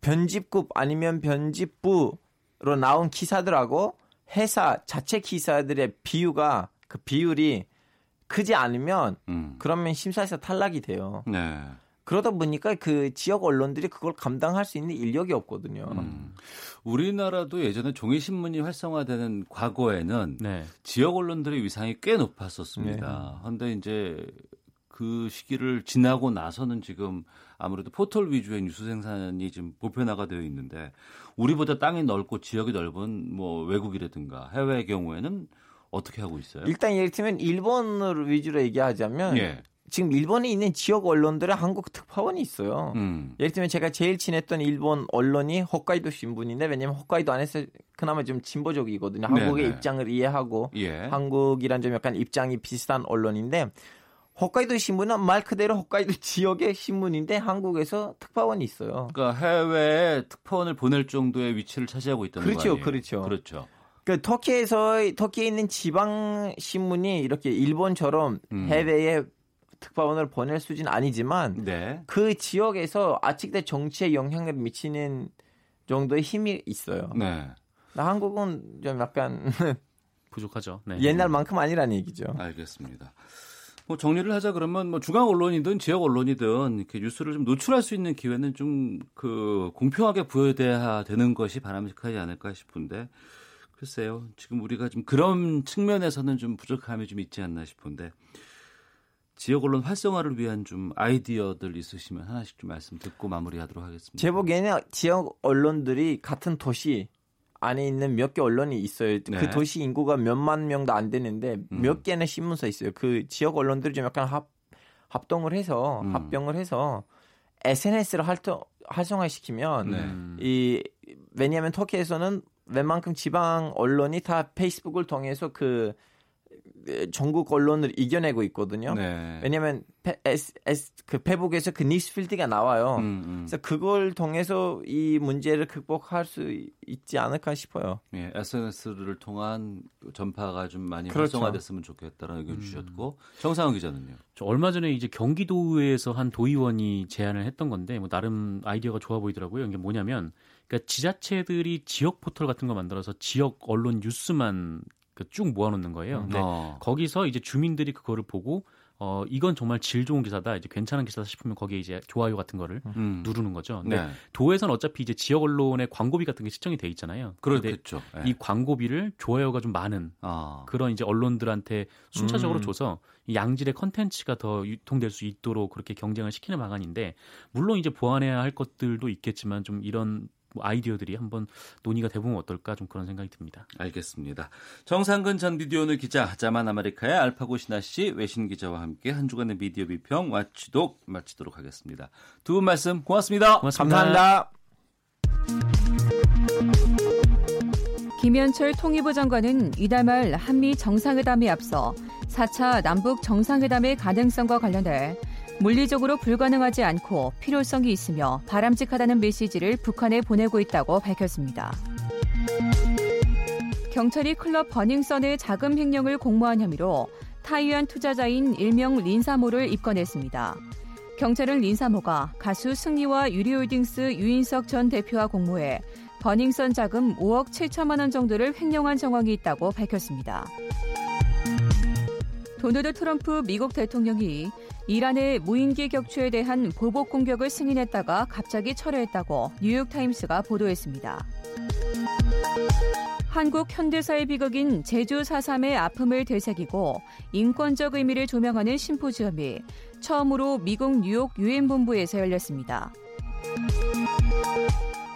편집국 아니면 편집부로 나온 기사들하고 회사 자체 기사들의 비율가 그 비율이 크지 않으면 음. 그러면 심사에서 탈락이 돼요. 네. 그러다 보니까 그 지역 언론들이 그걸 감당할 수 있는 인력이 없거든요. 음. 우리나라도 예전에 종이 신문이 활성화되는 과거에는 네. 지역 언론들의 위상이 꽤 높았었습니다. 그런데 이제 그 시기를 지나고 나서는 지금 아무래도 포털 위주의 뉴스 생산이 지금 보편화가 되어 있는데 우리보다 땅이 넓고 지역이 넓은 뭐 외국이라든가 해외의 경우에는 어떻게 하고 있어요? 일단 예를 들면 일본을 위주로 얘기하자면 예. 지금 일본에 있는 지역 언론들의 한국 특파원이 있어요. 음. 예를 들면 제가 제일 친했던 일본 언론이 홋카이도 신문인데 왜냐면 홋카이도 안에서 그나마 좀 진보적이거든요. 한국의 네네. 입장을 이해하고 예. 한국이란 좀 약간 입장이 비슷한 언론인데 홋카이도 신문은 말 그대로 홋카이도 지역의 신문인데 한국에서 특파원이 있어요. 그러니까 해외에 특파원을 보낼 정도의 위치를 차지하고 있다는 그렇죠, 거 아니에요? 그렇죠. 그렇죠. 그 터키에서 터키에 있는 지방 신문이 이렇게 일본처럼 음. 해외에 특파원을 보낼 수준 아니지만 네. 그 지역에서 아직도 정치에 영향을 미치는 정도의 힘이 있어요. 네. 나 한국은 좀 약간 부족하죠. 네. 옛날만큼 아니라는 얘기죠. 알겠습니다. 뭐 정리를 하자 그러면 뭐 중앙 언론이든 지역 언론이든 이렇게 뉴스를 좀 노출할 수 있는 기회는 좀 그 공평하게 부여돼야 되는 것이 바람직하지 않을까 싶은데 글쎄요. 지금 우리가 좀 그런 측면에서는 좀 부족함이 좀 있지 않나 싶은데 지역 언론 활성화를 위한 좀 아이디어들 있으시면 하나씩 좀 말씀 듣고 마무리하도록 하겠습니다. 제 보기에는 지역 언론들이 같은 도시 안에 있는 몇 개 언론이 있어요. 네. 그 도시 인구가 몇만 명도 안 되는데 음. 몇 개의 신문사 있어요. 그 지역 언론들이 좀 약간 합 합동을 해서 음. 합병을 해서 SNS를 활동 활성화시키면 네. 음. 이 왜냐하면 터키에서는 웬만큼 지방 언론이 다 페이스북을 통해서 그 전국 언론을 이겨내고 있거든요. 네. 왜냐하면 페, S, S, 그 페북에서 그 뉴스필드가 나와요. 음, 음. 그래서 그걸 통해서 이 문제를 극복할 수 있지 않을까 싶어요. 예, SNS를 통한 전파가 좀 많이 그렇죠. 활성화됐으면 좋겠다는 의견 주셨고 정상훈 기자는요. 저 얼마 전에 이제 경기도에서 한 도의원이 제안을 했던 건데 뭐 나름 아이디어가 좋아 보이더라고요. 이게 뭐냐면 그러니까 지자체들이 지역 포털 같은 거 만들어서 지역 언론 뉴스만 그 쭉 모아놓는 거예요. 근데 어. 거기서 이제 주민들이 그거를 보고 어 이건 정말 질 좋은 기사다, 이제 괜찮은 기사다 싶으면 거기에 이제 좋아요 같은 거를 음. 누르는 거죠. 근데 네. 도에서는 어차피 이제 지역 언론의 광고비 같은 게 시청이 돼 있잖아요. 그렇겠죠. 예. 이 광고비를 좋아요가 좀 많은 아. 그런 이제 언론들한테 순차적으로 음. 줘서 이 양질의 컨텐츠가 더 유통될 수 있도록 그렇게 경쟁을 시키는 방안인데 물론 이제 보완해야 할 것들도 있겠지만 좀 이런 뭐 아이디어들이 한번 논의가 돼보면 어떨까 좀 그런 생각이 듭니다. 알겠습니다. 정상근 전 미디어오늘 기자, 자만 아메리카의 알파고 시나씨 외신 기자와 함께 한 주간의 미디어 비평 watchdog 마치도록 하겠습니다. 두 분 말씀 고맙습니다. 고맙습니다. 감사합니다. 김연철 통일부 장관은 이달 말 한미 정상회담에 앞서 4차 남북 정상회담의 가능성과 관련해 물리적으로 불가능하지 않고 필요성이 있으며 바람직하다는 메시지를 북한에 보내고 있다고 밝혔습니다. 경찰이 클럽 버닝썬의 자금 횡령을 공모한 혐의로 타이완 투자자인 일명 린사모를 입건했습니다. 경찰은 린사모가 가수 승리와 유리홀딩스 유인석 전 대표와 공모해 버닝썬 자금 5억 7천만 원 정도를 횡령한 정황이 있다고 밝혔습니다. 도널드 트럼프 미국 대통령이 이란의 무인기 격추에 대한 보복 공격을 승인했다가 갑자기 철회했다고 뉴욕타임스가 보도했습니다. 한국 현대사의 비극인 제주 4.3의 아픔을 되새기고 인권적 의미를 조명하는 심포지엄이 처음으로 미국 뉴욕 유엔본부에서 열렸습니다.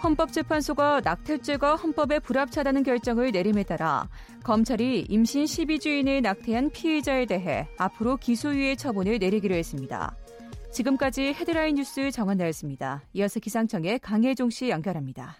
헌법재판소가 낙태죄가 헌법에 불합치하다는 결정을 내림에 따라 검찰이 임신 12주인을 낙태한 피해자에 대해 앞으로 기소유예 처분을 내리기로 했습니다. 지금까지 헤드라인 뉴스 정한나였습니다. 이어서 기상청의 강혜종 씨 연결합니다.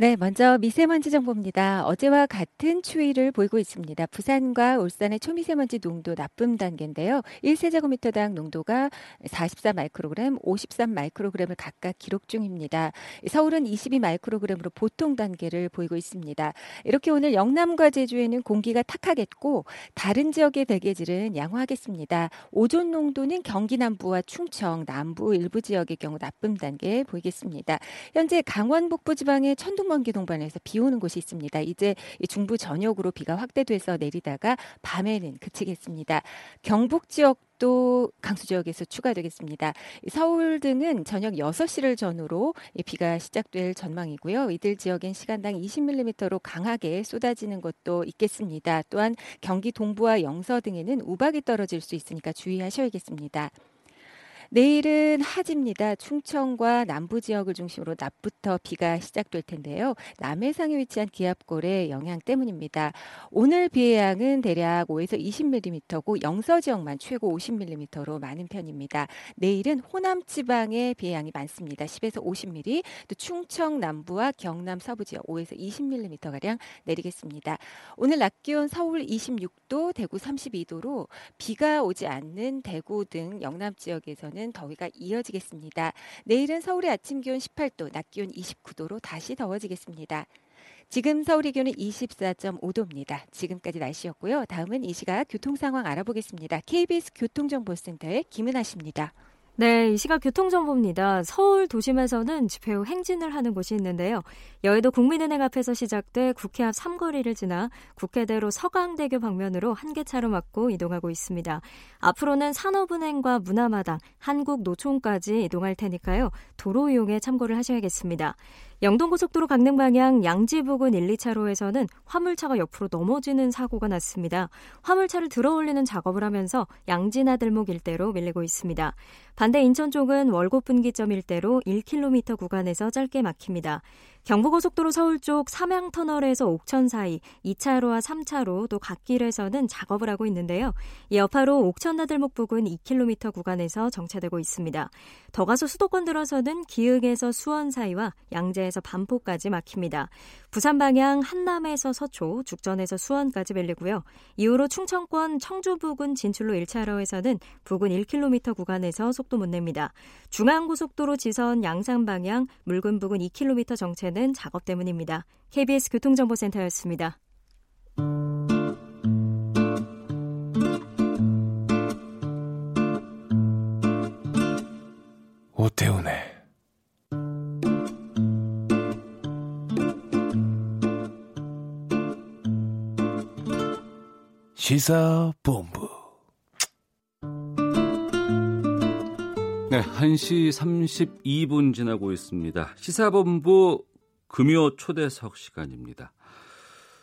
네, 먼저 미세먼지 정보입니다. 어제와 같은 추위를 보이고 있습니다. 부산과 울산의 초미세먼지 농도 나쁨 단계인데요. 1세제곱미터당 농도가 44 마이크로그램, 53 마이크로그램을 각각 기록 중입니다. 서울은 22 마이크로그램으로 보통 단계를 보이고 있습니다. 이렇게 오늘 영남과 제주에는 공기가 탁하겠고 다른 지역의 대기질은 양호하겠습니다. 오존 농도는 경기 남부와 충청, 남부 일부 지역의 경우 나쁨 단계 보이겠습니다. 현재 강원 북부 지방의 천둥 천문기 동반해서 비 오는 곳이 있습니다. 이제 중부 전역으로 비가 확대돼서 내리다가 밤에는 그치겠습니다. 경북 지역 또 강수 지역에서 추가되겠습니다. 서울 등은 저녁 6시를 전후로 비가 시작될 전망이고요. 이들 지역엔 시간당 20mm로 강하게 쏟아지는 곳도 있겠습니다. 또한 경기 동부와 영서 등에는 우박이 떨어질 수 있으니까 주의하셔야겠습니다. 내일은 하지입니다. 충청과 남부 지역을 중심으로 낮부터 비가 시작될 텐데요. 남해상에 위치한 기압골의 영향 때문입니다. 오늘 비의 양은 대략 5에서 20mm고 영서 지역만 최고 50mm로 많은 편입니다. 내일은 호남 지방에 비의 양이 많습니다. 10에서 50mm, 또 충청 남부와 경남 서부 지역 5에서 20mm 가량 내리겠습니다. 오늘 낮 기온 서울 26도, 대구 32도로 비가 오지 않는 대구 등 영남 지역에서는 내일은 더위가 이어지겠습니다. 내일은 서울의 아침 기온 18도, 낮 기온 29도로 다시 더워지겠습니다. 지금 서울의 기온은 24.5도입니다. 지금까지 날씨였고요. 다음은 이 시각 교통 상황 알아보겠습니다. KBS 교통정보센터의 김은아 씨입니다. 네, 이 시각 교통정보입니다. 서울 도심에서는 집회 후 행진을 하는 곳이 있는데요. 여의도 국민은행 앞에서 시작돼 국회 앞 삼거리를 지나 국회대로 서강대교 방면으로 한 개 차로 막고 이동하고 있습니다. 앞으로는 산업은행과 문화마당, 한국노총까지 이동할 테니까요. 도로 이용에 참고를 하셔야겠습니다. 영동고속도로 강릉 방향 양지 부근 1, 2차로에서는 화물차가 옆으로 넘어지는 사고가 났습니다. 화물차를 들어올리는 작업을 하면서 양지나들목 일대로 밀리고 있습니다. 반대 인천 쪽은 월곡 분기점 일대로 1km 구간에서 짧게 막힙니다. 경부고속도로 서울 쪽 삼양터널에서 옥천 사이 2차로와 3차로 또 갓길에서는 작업을 하고 있는데요. 이 여파로 옥천 나들목 부근 2km 구간에서 정체되고 있습니다. 더 가서 수도권 들어서는 기흥에서 수원 사이와 양재에서 반포까지 막힙니다. 부산 방향 한남에서 서초, 죽전에서 수원까지 밀리고요. 이후로 충청권 청주 부근 진출로 1차로에서는 부근 1km 구간에서 속도 못 냅니다. 중앙고속도로 지선 양산 방향 물금 부근 2km 정체는 는 작업 때문입니다. KBS 교통정보센터였습니다. 오태훈의 시사본부 네, 1시 32분 지나고 있습니다. 시사본부 금요 초대석 시간입니다.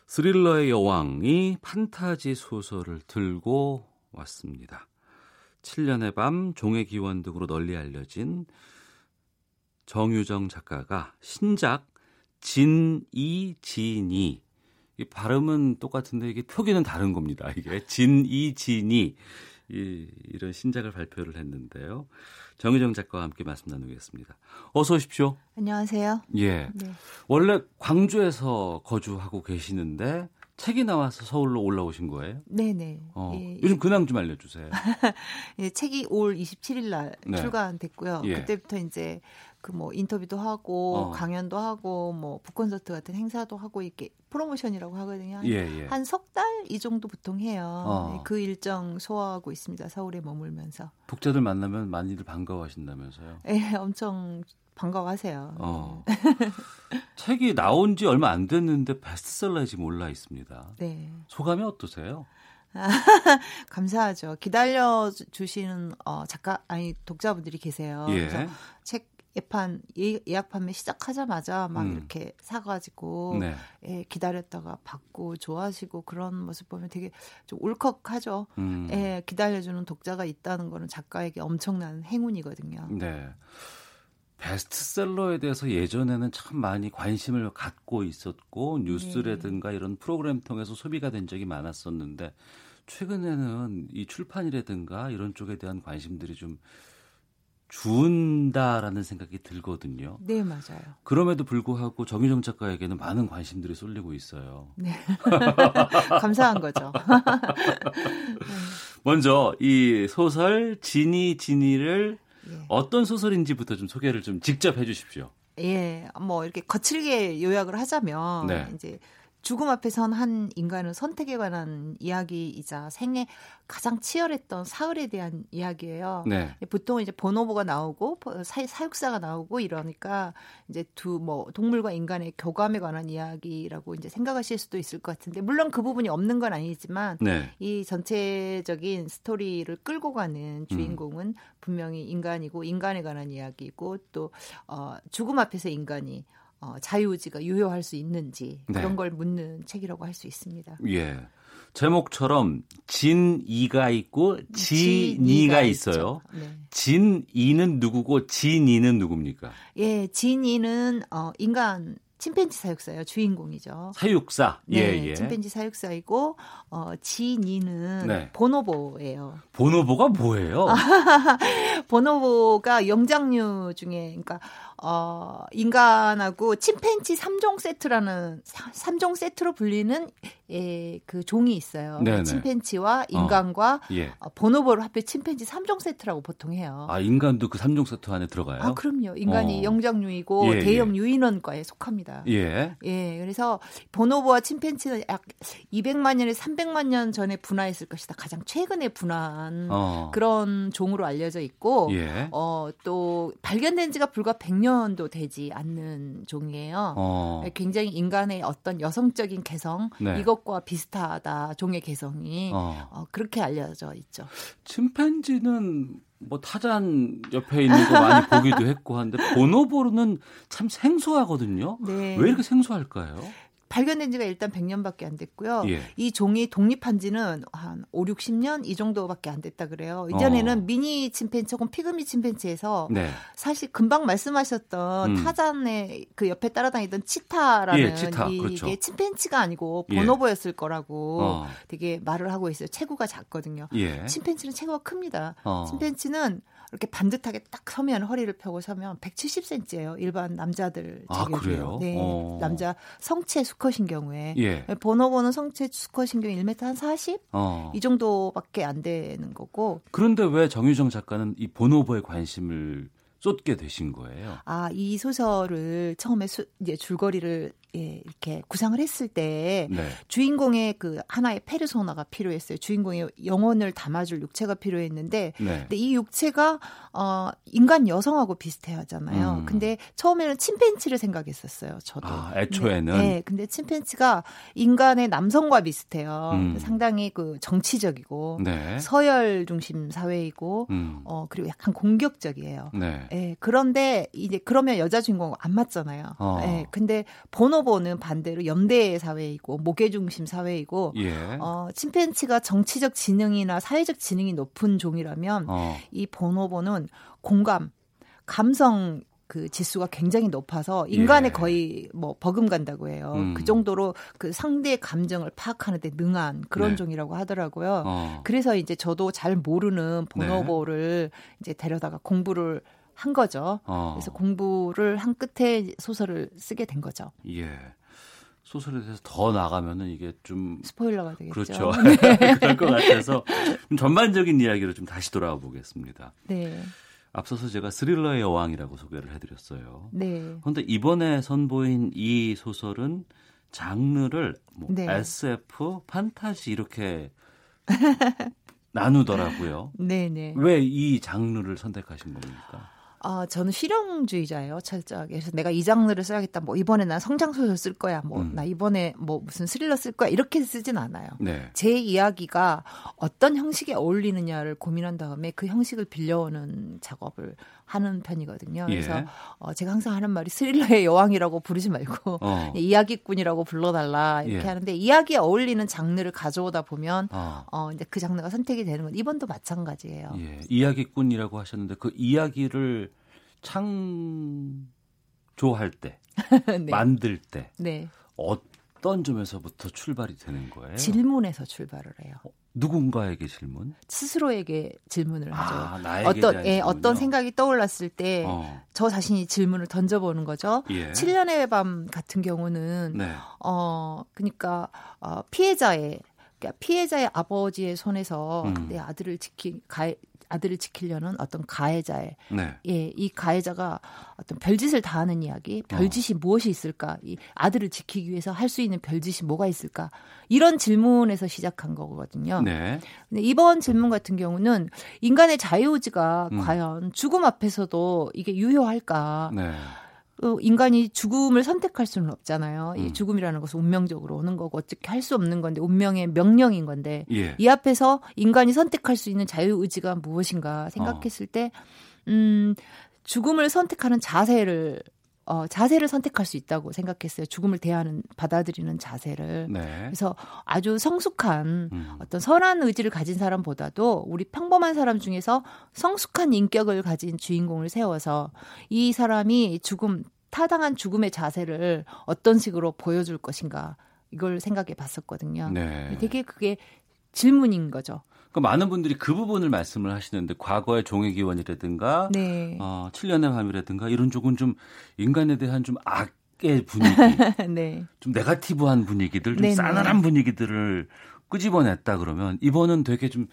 스릴러의 여왕이 판타지 소설을 들고 왔습니다. 7년의 밤, 종의 기원 등으로 널리 알려진 정유정 작가가 신작 진이진이 이 발음은 똑같은데 이게 표기는 다른 겁니다. 이게 진이 진이 이, 이런 신작을 발표를 했는데요. 정희정 작가와 함께 말씀 나누겠습니다. 어서 오십시오. 안녕하세요. 예. 네. 원래 광주에서 거주하고 계시는데 책이 나와서 서울로 올라오신 거예요? 네네. 어, 예, 요즘 근황 좀 알려주세요. 예, 책이 올 27일 날 네. 출간됐고요. 예. 그때부터 이제 그 뭐 인터뷰도 하고 어. 강연도 하고 뭐 북콘서트 같은 행사도 하고 이렇게 프로모션이라고 하거든요. 예, 예. 한석 달 이 정도 보통 해요. 어. 네, 그 일정 소화하고 있습니다. 서울에 머물면서. 독자들 만나면 많이들 반가워하신다면서요? 예, 엄청 반가워하세요. 어. 책이 나온 지 얼마 안 됐는데 베스트셀러에 지금 올라 있습니다. 네. 소감이 어떠세요? 감사하죠. 기다려 주시는 어, 작가 아니 독자분들이 계세요. 예. 그래서 책 예판 예, 예약 판매 시작하자마자 막 음. 이렇게 사가지고 네. 예, 기다렸다가 받고 좋아하시고 그런 모습 보면 되게 좀 울컥하죠. 음. 예, 기다려주는 독자가 있다는 거는 작가에게 엄청난 행운이거든요. 네. 베스트셀러에 대해서 예전에는 참 많이 관심을 갖고 있었고 뉴스라든가 네. 이런 프로그램 통해서 소비가 된 적이 많았었는데 최근에는 이 출판이라든가 이런 쪽에 대한 관심들이 좀 준다라는 생각이 들거든요. 네, 맞아요. 그럼에도 불구하고 정유정 작가에게는 많은 관심들이 쏠리고 있어요. 네. 감사한 거죠. 먼저 이 소설 지니 지니를 예. 어떤 소설인지부터 좀 소개를 좀 직접 해 주십시오. 예. 뭐 이렇게 거칠게 요약을 하자면 네. 이제 죽음 앞에 선 한 인간은 선택에 관한 이야기이자 생애 가장 치열했던 사흘에 대한 이야기예요. 네. 보통 이제 번호부가 나오고 사, 사육사가 나오고 이러니까 이제 두 뭐 동물과 인간의 교감에 관한 이야기라고 이제 생각하실 수도 있을 것 같은데 물론 그 부분이 없는 건 아니지만 네. 이 전체적인 스토리를 끌고 가는 주인공은 음. 분명히 인간이고 인간에 관한 이야기고 또 어, 죽음 앞에서 인간이 어, 자유의지가 유효할 수 있는지 네. 그런 걸 묻는 책이라고 할 수 있습니다. 예. 제목처럼 진이가 있고 진이가 있어요. 네. 진이는 누구고 진이는 누굽니까? 예, 진이는 어, 인간 침팬지 사육사예요. 주인공이죠. 사육사. 네, 예, 예. 침팬지 사육사이고 어 지니는 네. 보노보예요. 보노보가 뭐예요? 보노보가 영장류 중에 그러니까 어, 인간하고 침팬지 3종 세트라는 3종 세트로 불리는 예, 그 종이 있어요. 네네. 침팬지와 어. 인간과 어. 예. 어, 보노보를 합해 침팬지 3종 세트라고 보통 해요. 아, 인간도 그 3종 세트 안에 들어가요? 아, 그럼요. 인간이 어. 영장류이고 예, 예. 대형 예. 유인원과에 속합니다. 예. 예. 그래서 보노보와 침팬지는 약 200만 년에 300만 년 전에 분화했을 것이다. 가장 최근에 분화한 어. 그런 종으로 알려져 있고 예. 어, 또 발견된 지가 불과 100년 1년도 되지 않는 종이에요. 어. 굉장히 인간의 어떤 여성적인 개성 네. 이것과 비슷하다 종의 개성이 어. 어, 그렇게 알려져 있죠. 침팬지는 뭐 타잔 옆에 있는 거 많이 보기도 했고 한데 보노보르는 참 생소하거든요. 네. 왜 이렇게 생소할까요? 발견된 지가 일단 100년밖에 안 됐고요. 예. 이 종이 독립한 지는 한 5, 60년 이 정도밖에 안 됐다 그래요. 이전에는 어. 미니 침팬지 혹은 피그미 침팬지에서 네. 사실 금방 말씀하셨던 음. 타잔의 그 옆에 따라다니던 치타라는 예, 치타. 이게 그렇죠. 침팬지가 아니고 예. 보노보였을 예. 거라고 어. 되게 말을 하고 있어요. 체구가 작거든요. 예. 침팬지는 체구가 큽니다. 어. 침팬지는 이렇게 반듯하게 딱 서면 허리를 펴고 서면 170cm예요. 일반 남자들 체격이에요. 아, 네. 어. 남자 성체 수컷인 경우에 예. 보노보는 성체 수컷인 경우에 1m 한 40? 어. 이 정도밖에 안 되는 거고. 그런데 왜 정유정 작가는 이 보노보에 관심을 쏟게 되신 거예요? 아, 이 소설을 처음에 수, 이제 줄거리를 예, 이렇게 구상을 했을 때 네. 주인공의 그 하나의 페르소나가 필요했어요. 주인공의 영혼을 담아줄 육체가 필요했는데 네. 근데 이 육체가 어 인간 여성하고 비슷해하잖아요. 음. 근데 처음에는 침팬치를 생각했었어요. 저도. 아, 애초에는. 네, 네, 근데 침팬치가 인간의 남성과 비슷해요. 음. 상당히 그 정치적이고 네. 서열 중심 사회이고 음. 어 그리고 약간 공격적이에요. 네. 예, 그런데 이제 그러면 여자 주인공 안 맞잖아요. 어. 예, 근데 보노보는 반대로 연대 사회이고 모계 중심 사회이고 예. 어, 침팬치가 정치적 지능이나 사회적 지능이 높은 종이라면 어. 이 보노보는 공감, 감성 그 지수가 굉장히 높아서 인간의 예. 거의 뭐 버금간다고 해요. 음. 그 정도로 그 상대의 감정을 파악하는데 능한 그런 네. 종이라고 하더라고요. 어. 그래서 이제 저도 잘 모르는 보노보를 네. 이제 데려다가 공부를 한 거죠. 어. 그래서 공부를 한 끝에 소설을 쓰게 된 거죠. 예. 소설에 대해서 더 나가면은 이게 좀 스포일러가 되겠죠. 그렇죠. 네. 그럴 것 같아서 좀 전반적인 이야기로 좀 다시 돌아와 보겠습니다. 네. 앞서서 제가 스릴러의 여왕이라고 소개를 해드렸어요. 네. 그런데 이번에 선보인 이 소설은 장르를 뭐 네. SF, 판타지 이렇게 나누더라고요. 네네. 왜 이 장르를 선택하신 겁니까? 아, 저는 실용주의자예요, 철저하게. 그래서 내가 이 장르를 써야겠다. 뭐, 이번에 난 성장소설 쓸 거야. 뭐, 음. 나 이번에 뭐, 무슨 스릴러 쓸 거야. 이렇게 쓰진 않아요. 네. 제 이야기가 어떤 형식에 어울리느냐를 고민한 다음에 그 형식을 빌려오는 작업을 하는 편이거든요. 예. 그래서 어, 제가 항상 하는 말이 스릴러의 여왕이라고 부르지 말고 어. 이야기꾼이라고 불러달라 이렇게 예. 하는데 이야기에 어울리는 장르를 가져오다 보면 어. 어. 이제 그 장르가 선택이 되는 건 이번도 마찬가지예요. 예. 이야기꾼이라고 하셨는데 그 이야기를 창조할 때, 네. 만들 때 네. 어떤 점에서부터 출발이 되는 거예요? 질문에서 출발을 해요. 어, 누군가에게 질문? 스스로에게 질문을 아, 하죠. 아, 어떤 예, 어떤 생각이 떠올랐을 때저 어. 자신이 질문을 던져보는 거죠. 예. 7년의 밤 같은 경우는 네. 어 그러니까 어, 피해자의 그러니까 피해자의 아버지의 손에서 음. 내 아들을 지키 가, 아들을 지키려는 어떤 가해자의 네. 예, 이 가해자가 어떤 별짓을 다 하는 이야기, 별짓이 어. 무엇이 있을까? 이 아들을 지키기 위해서 할 수 있는 별짓이 뭐가 있을까? 이런 질문에서 시작한 거거든요. 네. 근데 이번 질문 같은 경우는 인간의 자유의지가 음. 과연 죽음 앞에서도 이게 유효할까? 네. 어, 인간이 죽음을 선택할 수는 없잖아요. 음. 이 죽음이라는 것은 운명적으로 오는 거고 어떻게 할 수 없는 건데 운명의 명령인 건데 예. 이 앞에서 인간이 선택할 수 있는 자유 의지가 무엇인가 생각했을 어. 때 음, 죽음을 선택하는 자세를 어, 자세를 선택할 수 있다고 생각했어요. 죽음을 대하는 받아들이는 자세를. 네. 그래서 아주 성숙한 음. 어떤 선한 의지를 가진 사람보다도 우리 평범한 사람 중에서 성숙한 인격을 가진 주인공을 세워서 이 사람이 죽음 타당한 죽음의 자세를 어떤 식으로 보여줄 것인가 이걸 생각해 봤었거든요. 네. 되게 그게 질문인 거죠. 그 많은 분들이 그 부분을 말씀을 하시는데 과거의 종의기원이라든가 네. 어, 7년의 밤이라든가 이런 쪽은 좀 인간에 대한 좀 악의 분위기, 네. 좀 네가티브한 분위기들, 좀 네네. 싸늘한 분위기들을 끄집어냈다 그러면 이번은 되게 좀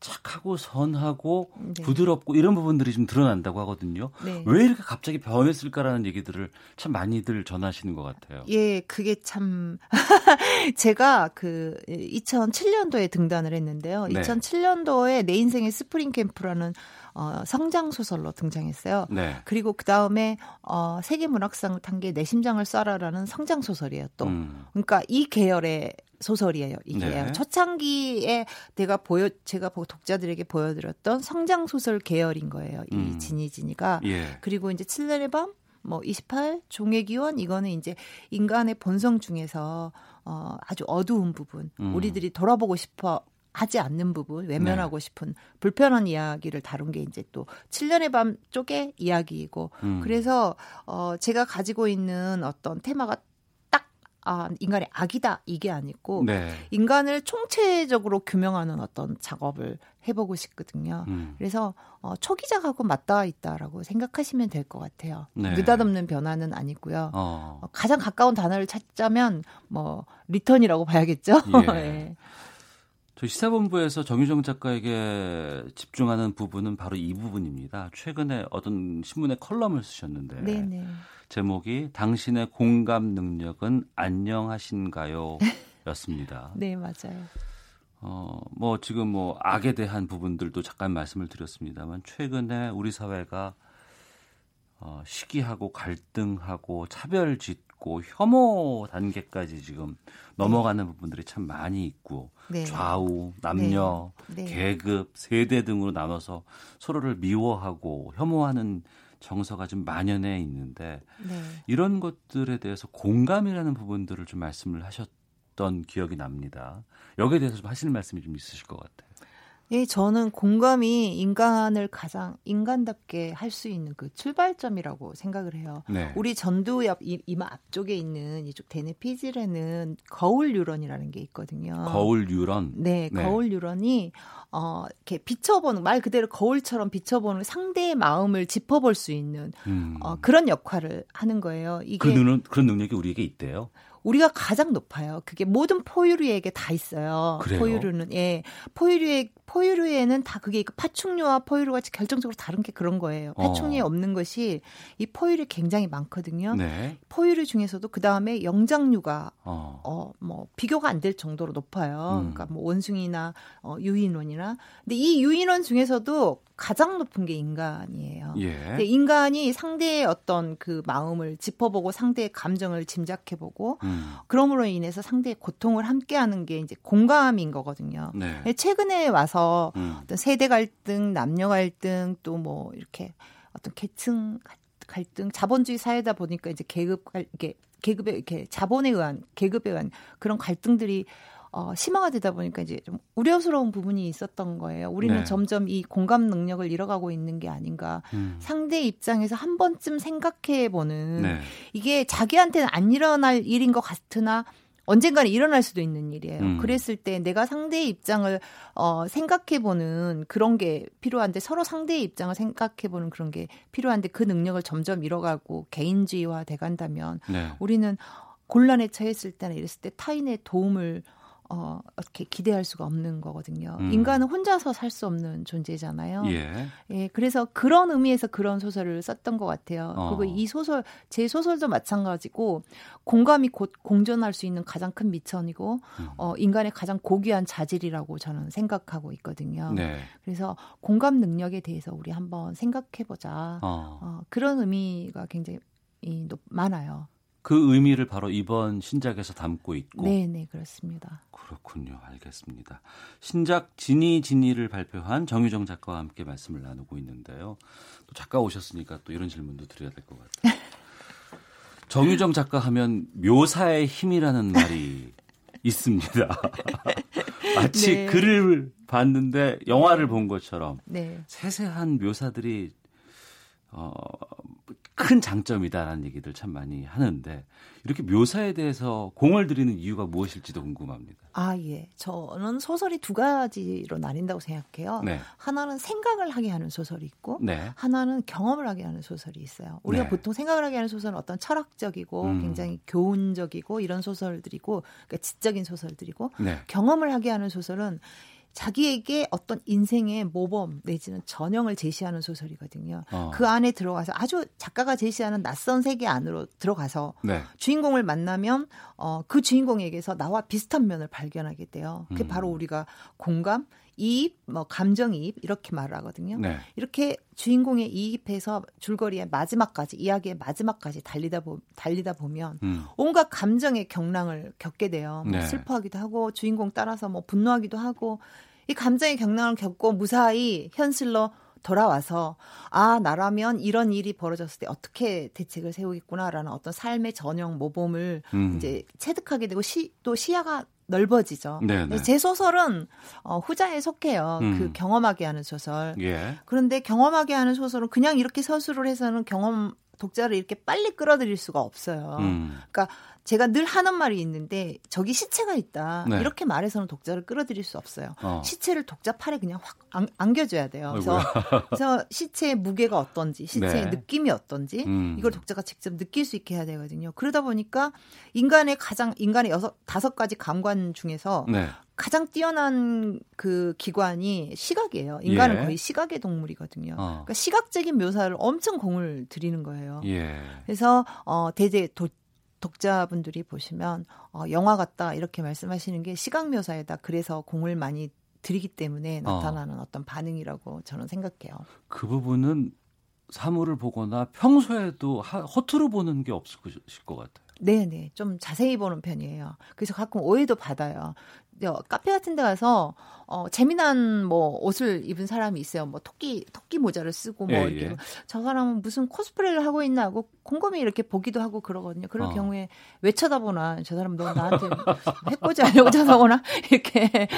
착하고 선하고 네. 부드럽고 이런 부분들이 좀 드러난다고 하거든요. 네. 왜 이렇게 갑자기 변했을까라는 얘기들을 참 많이들 전하시는 것 같아요. 예, 그게 참 제가 그 2007년도에 등단을 했는데요. 네. 2007년도에 내 인생의 스프링 캠프라는 어, 성장 소설로 등단했어요. 네. 그리고 그 다음에 어, 세계 문학상을 탄 게 내 심장을 쏴라라는 성장 소설이에요. 또 음. 그러니까 이 계열의 소설이에요. 이게 네. 초창기에 내가 보여 제가 독자들에게 보여드렸던 성장 소설 계열인 거예요. 이 음. 진이, 지니가 예. 그리고 이제 7년의 밤, 뭐 28, 종의 기원 이거는 이제 인간의 본성 중에서 어 아주 어두운 부분, 음. 우리들이 돌아보고 싶어 하지 않는 부분, 외면하고 네. 싶은 불편한 이야기를 다룬 게 이제 또 7년의 밤 쪽의 이야기이고 음. 그래서 어 제가 가지고 있는 어떤 테마가 아, 인간의 악이다 이게 아니고 네. 인간을 총체적으로 규명하는 어떤 작업을 해보고 싶거든요. 음. 그래서 어, 초기작하고 맞닿아 있다라고 생각하시면 될 것 같아요. 네. 느닷없는 변화는 아니고요. 어. 어, 가장 가까운 단어를 찾자면 뭐 리턴이라고 봐야겠죠. 예. 네. 저희 시사본부에서 정유정 작가에게 집중하는 부분은 바로 이 부분입니다. 최근에 어떤 신문에 컬럼을 쓰셨는데 네네. 제목이 당신의 공감 능력은 안녕하신가요? 였습니다. 네, 맞아요. 어, 뭐 지금 뭐 악에 대한 부분들도 잠깐 말씀을 드렸습니다만 최근에 우리 사회가 어, 시기하고 갈등하고 차별짓 있고 혐오 단계까지 지금 넘어가는 부분들이 참 많이 있고 네. 좌우, 남녀, 네. 네. 계급, 세대 등으로 나눠서 서로를 미워하고 혐오하는 정서가 좀 만연해 있는데 네. 이런 것들에 대해서 공감이라는 부분들을 좀 말씀을 하셨던 기억이 납니다. 여기에 대해서 좀 하시는 말씀이 좀 있으실 것 같아요. 예, 저는 공감이 인간을 가장 인간답게 할 수 있는 그 출발점이라고 생각을 해요. 네. 우리 전두 옆 이마 앞쪽에 있는 이쪽 대뇌 피질에는 거울 뉴런이라는 게 있거든요. 거울 뉴런. 네, 네. 거울 뉴런이 어 이렇게 비춰보는 말 그대로 거울처럼 비춰보는 상대의 마음을 짚어볼 수 있는 음. 어 그런 역할을 하는 거예요. 이게 그 눈은 그런 능력이 우리에게 있대요. 우리가 가장 높아요. 그게 모든 포유류에게 다 있어요. 그래요? 포유류는 예. 포유류에 포유류에는 다 그게 그 파충류와 포유류 같이 결정적으로 다른 게 그런 거예요. 어. 파충류에 어. 없는 것이 이 포유류 굉장히 많거든요. 네. 포유류 중에서도 그 다음에 영장류가 어. 어. 뭐 비교가 안 될 정도로 높아요. 음. 그러니까 뭐 원숭이나 어, 유인원이나 근데 이 유인원 중에서도 가장 높은 게 인간이에요. 예. 인간이 상대의 어떤 그 마음을 짚어보고 상대의 감정을 짐작해보고 음. 그럼으로 인해서 상대의 고통을 함께하는 게 이제 공감인 거거든요. 네. 최근에 와서 음. 어떤 세대 갈등, 남녀 갈등, 또 뭐 이렇게 어떤 계층 갈등, 자본주의 사회다 보니까 이제 계급 이게 계급에 이렇게 자본에 의한 계급에 의한 그런 갈등들이 어, 심화가 되다 보니까 이제 좀 우려스러운 부분이 있었던 거예요. 우리는 네. 점점 이 공감 능력을 잃어가고 있는 게 아닌가. 음. 상대 입장에서 한 번쯤 생각해 보는 네. 이게 자기한테는 안 일어날 일인 것 같으나 언젠가는 일어날 수도 있는 일이에요. 음. 그랬을 때 내가 상대의 입장을 어 생각해 보는 그런 게 필요한데 서로 상대의 입장을 생각해 보는 그런 게 필요한데 그 능력을 점점 잃어가고 개인주의화 돼 간다면 네. 우리는 곤란에 처했을 때나 이랬을 때 타인의 도움을 어, 어떻게 기대할 수가 없는 거거든요. 음. 인간은 혼자서 살 수 없는 존재잖아요. 예. 예. 그래서 그런 의미에서 그런 소설을 썼던 것 같아요. 어. 그리고 이 소설, 제 소설도 마찬가지고 공감이 곧 공존할 수 있는 가장 큰 미천이고, 음. 어, 인간의 가장 고귀한 자질이라고 저는 생각하고 있거든요. 네. 그래서 공감 능력에 대해서 우리 한번 생각해보자. 어. 어 그런 의미가 굉장히 많아요. 그 의미를 바로 이번 신작에서 담고 있고. 네, 네, 그렇습니다. 그렇군요. 알겠습니다. 신작 지니 지니를 발표한 정유정 작가와 함께 말씀을 나누고 있는데요. 또 작가 오셨으니까 또 이런 질문도 드려야 될 것 같아요. 정유정 작가 하면 묘사의 힘이라는 말이 있습니다. 마치 네. 글을 봤는데 영화를 네. 본 것처럼 네. 세세한 묘사들이 어, 큰 장점이다라는 얘기들 참 많이 하는데 이렇게 묘사에 대해서 공을 들이는 이유가 무엇일지도 궁금합니다. 아, 예. 저는 소설이 두 가지로 나뉜다고 생각해요. 네. 하나는 생각을 하게 하는 소설이 있고 네. 하나는 경험을 하게 하는 소설이 있어요. 우리가 네. 보통 생각을 하게 하는 소설은 어떤 철학적이고 음. 굉장히 교훈적이고 이런 소설들이고 그러니까 지적인 소설들이고 네. 경험을 하게 하는 소설은 자기에게 어떤 인생의 모범 내지는 전형을 제시하는 소설이거든요. 어. 그 안에 들어가서 아주 작가가 제시하는 낯선 세계 안으로 들어가서 네. 주인공을 만나면 어, 그 주인공에게서 나와 비슷한 면을 발견하게 돼요. 그게 음. 바로 우리가 공감, 이입, 뭐 감정이입 이렇게 말을 하거든요. 네. 이렇게 주인공의 이입해서 줄거리의 마지막까지 이야기의 마지막까지 달리다 보 달리다 보면 음. 온갖 감정의 경랑을 겪게 돼요. 뭐 네. 슬퍼하기도 하고 주인공 따라서 뭐 분노하기도 하고 이 감정의 경랑을 겪고 무사히 현실로 돌아와서 아 나라면 이런 일이 벌어졌을 때 어떻게 대책을 세우겠구나라는 어떤 삶의 전형 모범을 음. 이제 체득하게 되고 시, 또 시야가 넓어지죠. 네네. 제 소설은 어, 후자에 속해요. 음. 그 경험하게 하는 소설. 예. 그런데 경험하게 하는 소설은 그냥 이렇게 서술을 해서는 경험 독자를 이렇게 빨리 끌어들일 수가 없어요. 음. 그러니까 제가 늘 하는 말이 있는데 저기 시체가 있다 네. 이렇게 말해서는 독자를 끌어들일 수 없어요. 어. 시체를 독자 팔에 그냥 확 안, 겨줘야 돼요. 그래서, 그래서 시체의 무게가 어떤지, 시체의 네. 느낌이 어떤지 음. 이걸 독자가 직접 느낄 수 있게 해야 되거든요. 그러다 보니까 인간의 가장 인간의 여섯 다섯 가지 감관 중에서 네. 가장 뛰어난 그 기관이 시각이에요. 인간은 예. 거의 시각의 동물이거든요. 어. 그러니까 시각적인 묘사를 엄청 공을 들이는 거예요. 예. 그래서 어 대대 도, 독자분들이 보시면 어 영화 같다 이렇게 말씀하시는 게 시각 묘사에다 그래서 공을 많이 들이기 때문에 어. 나타나는 어. 떤 반응이라고 저는 생각해요. 그 부분은 사물을 보거나 평소에도 허투루 보는 게 없을 것 같아요. 네네. 좀 자세히 보는 편이에요. 그래서 가끔 오해도 받아요. 카페 같은 데 가서 어, 재미난 뭐 옷을 입은 사람이 있어요. 뭐 토끼 토끼 모자를 쓰고 뭐 예, 이렇게 예. 저 사람은 무슨 코스프레를 하고 있나 하고 곰곰이 이렇게 보기도 하고 그러거든요. 그럴 어. 경우에 왜 쳐다보나 저 사람 너 나한테 해코지 하려고 쳐다보나 이렇게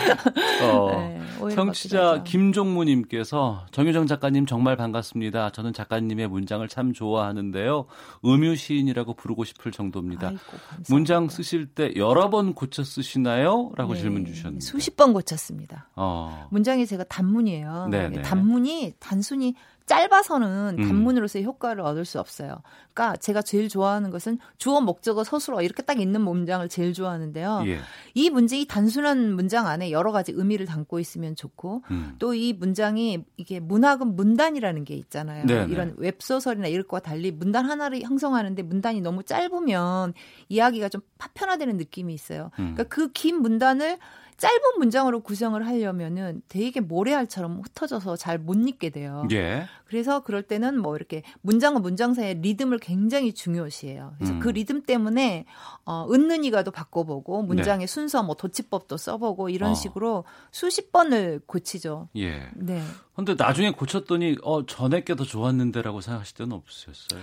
어, 네, 청취자 김종무님께서 정유정 작가님 정말 반갑습니다. 저는 작가님의 문장을 참 좋아하는데요. 음유 시인이라고 부르고 싶을 정도입니다. 아이고, 문장 쓰실 때 여러 번 고쳐 쓰시나요?라고 네, 질문 주셨는데 수십 번 고쳤습니다. 어. 문장이 제가 단문이에요. 네네. 단문이 단순히 짧아서는 음. 단문으로서의 효과를 얻을 수 없어요. 그러니까 제가 제일 좋아하는 것은 주어 목적어 서술어 이렇게 딱 있는 문장을 제일 좋아하는데요. 예. 이 문장이 단순한 문장 안에 여러 가지 의미를 담고 있으면 좋고 음. 또이 문장이 이게 문학은 문단이라는 게 있잖아요. 네네. 이런 웹소설이나 이럴 것과 달리 문단 하나를 형성하는데 문단이 너무 짧으면 이야기가 좀 파편화되는 느낌이 있어요. 음. 그러니까 그 긴 문단을 짧은 문장으로 구성을 하려면은 되게 모래알처럼 흩어져서 잘 못 읽게 돼요. 예. 그래서 그럴 때는 뭐 이렇게 문장과 문장 사이의 리듬을 굉장히 중요시해요. 그래서 음. 그 리듬 때문에 어 은는이가도 바꿔보고 문장의 네. 순서 뭐 도치법도 써보고 이런 어. 식으로 수십 번을 고치죠. 예. 네. 근데 나중에 고쳤더니 어 전에 게 더 좋았는데라고 생각하실 때는 없으셨어요?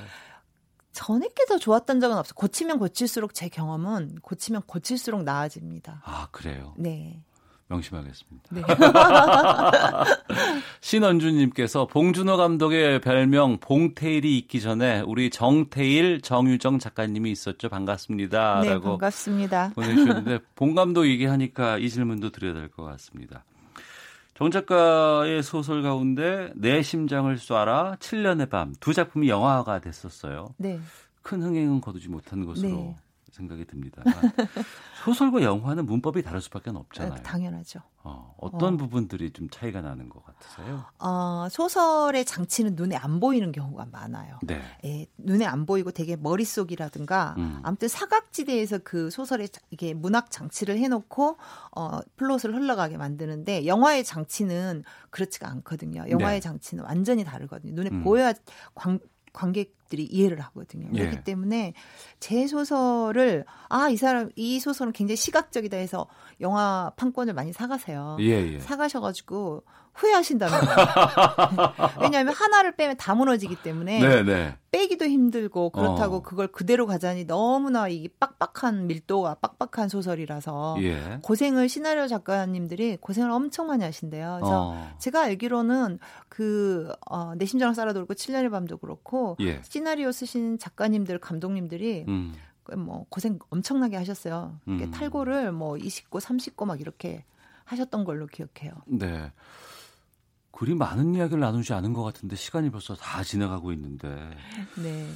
전에 게 더 좋았던 적은 없어요. 고치면 고칠수록 제 경험은 고치면 고칠수록 나아집니다. 아, 그래요? 네. 명심하겠습니다. 네. 신원주님께서 봉준호 감독의 별명 봉테일이 있기 전에 우리 정태일, 정유정 작가님이 있었죠. 반갑습니다. 네, 라고 반갑습니다. 보내주셨는데 봉 감독 얘기하니까 이 질문도 드려야 될 것 같습니다. 정 작가의 소설 가운데 내 심장을 쏴라, 7년의 밤 두 작품이 영화가 됐었어요. 네. 큰 흥행은 거두지 못한 것으로 네. 생각이 듭니다. 소설과 영화는 문법이 다를 수밖에 없잖아요. 당연하죠. 어, 어떤 어. 부분들이 좀 차이가 나는 것 같으세요? 어, 소설의 장치는 눈에 안 보이는 경우가 많아요. 네. 예, 눈에 안 보이고 되게 머릿속이라든가 음. 아무튼 사각지대에서 그 소설에 이게 문학 장치를 해놓고 어, 플롯을 흘러가게 만드는데 영화의 장치는 그렇지가 않거든요. 영화의 네. 장치는 완전히 다르거든요. 눈에 음. 보여야 광, 관객들이 이해를 하거든요. 예. 그렇기 때문에 제 소설을 아 이 사람 이 소설은 굉장히 시각적이다 해서 영화 판권을 많이 사가세요. 예, 예. 사가셔가지고 후회하신다면 왜냐하면 하나를 빼면 다 무너지기 때문에 네네. 네. 빼기도 힘들고 그렇다고 어. 그걸 그대로 가자니 너무나 이 빡빡한 밀도가 빡빡한 소설이라서 예. 고생을 시나리오 작가님들이 고생을 엄청 많이 하신대요. 그래서 어. 제가 알기로는 그 어, 내 심장을 쌀아돌고 7년의 밤도 그렇고 예. 시나리오 쓰신 작가님들 감독님들이 음. 뭐 고생 엄청나게 하셨어요. 음. 탈고를 뭐 20고 30고 막 이렇게 하셨던 걸로 기억해요. 네. 그리 많은 이야기를 나누지 않은 것 같은데 시간이 벌써 다 지나가고 있는데. 네.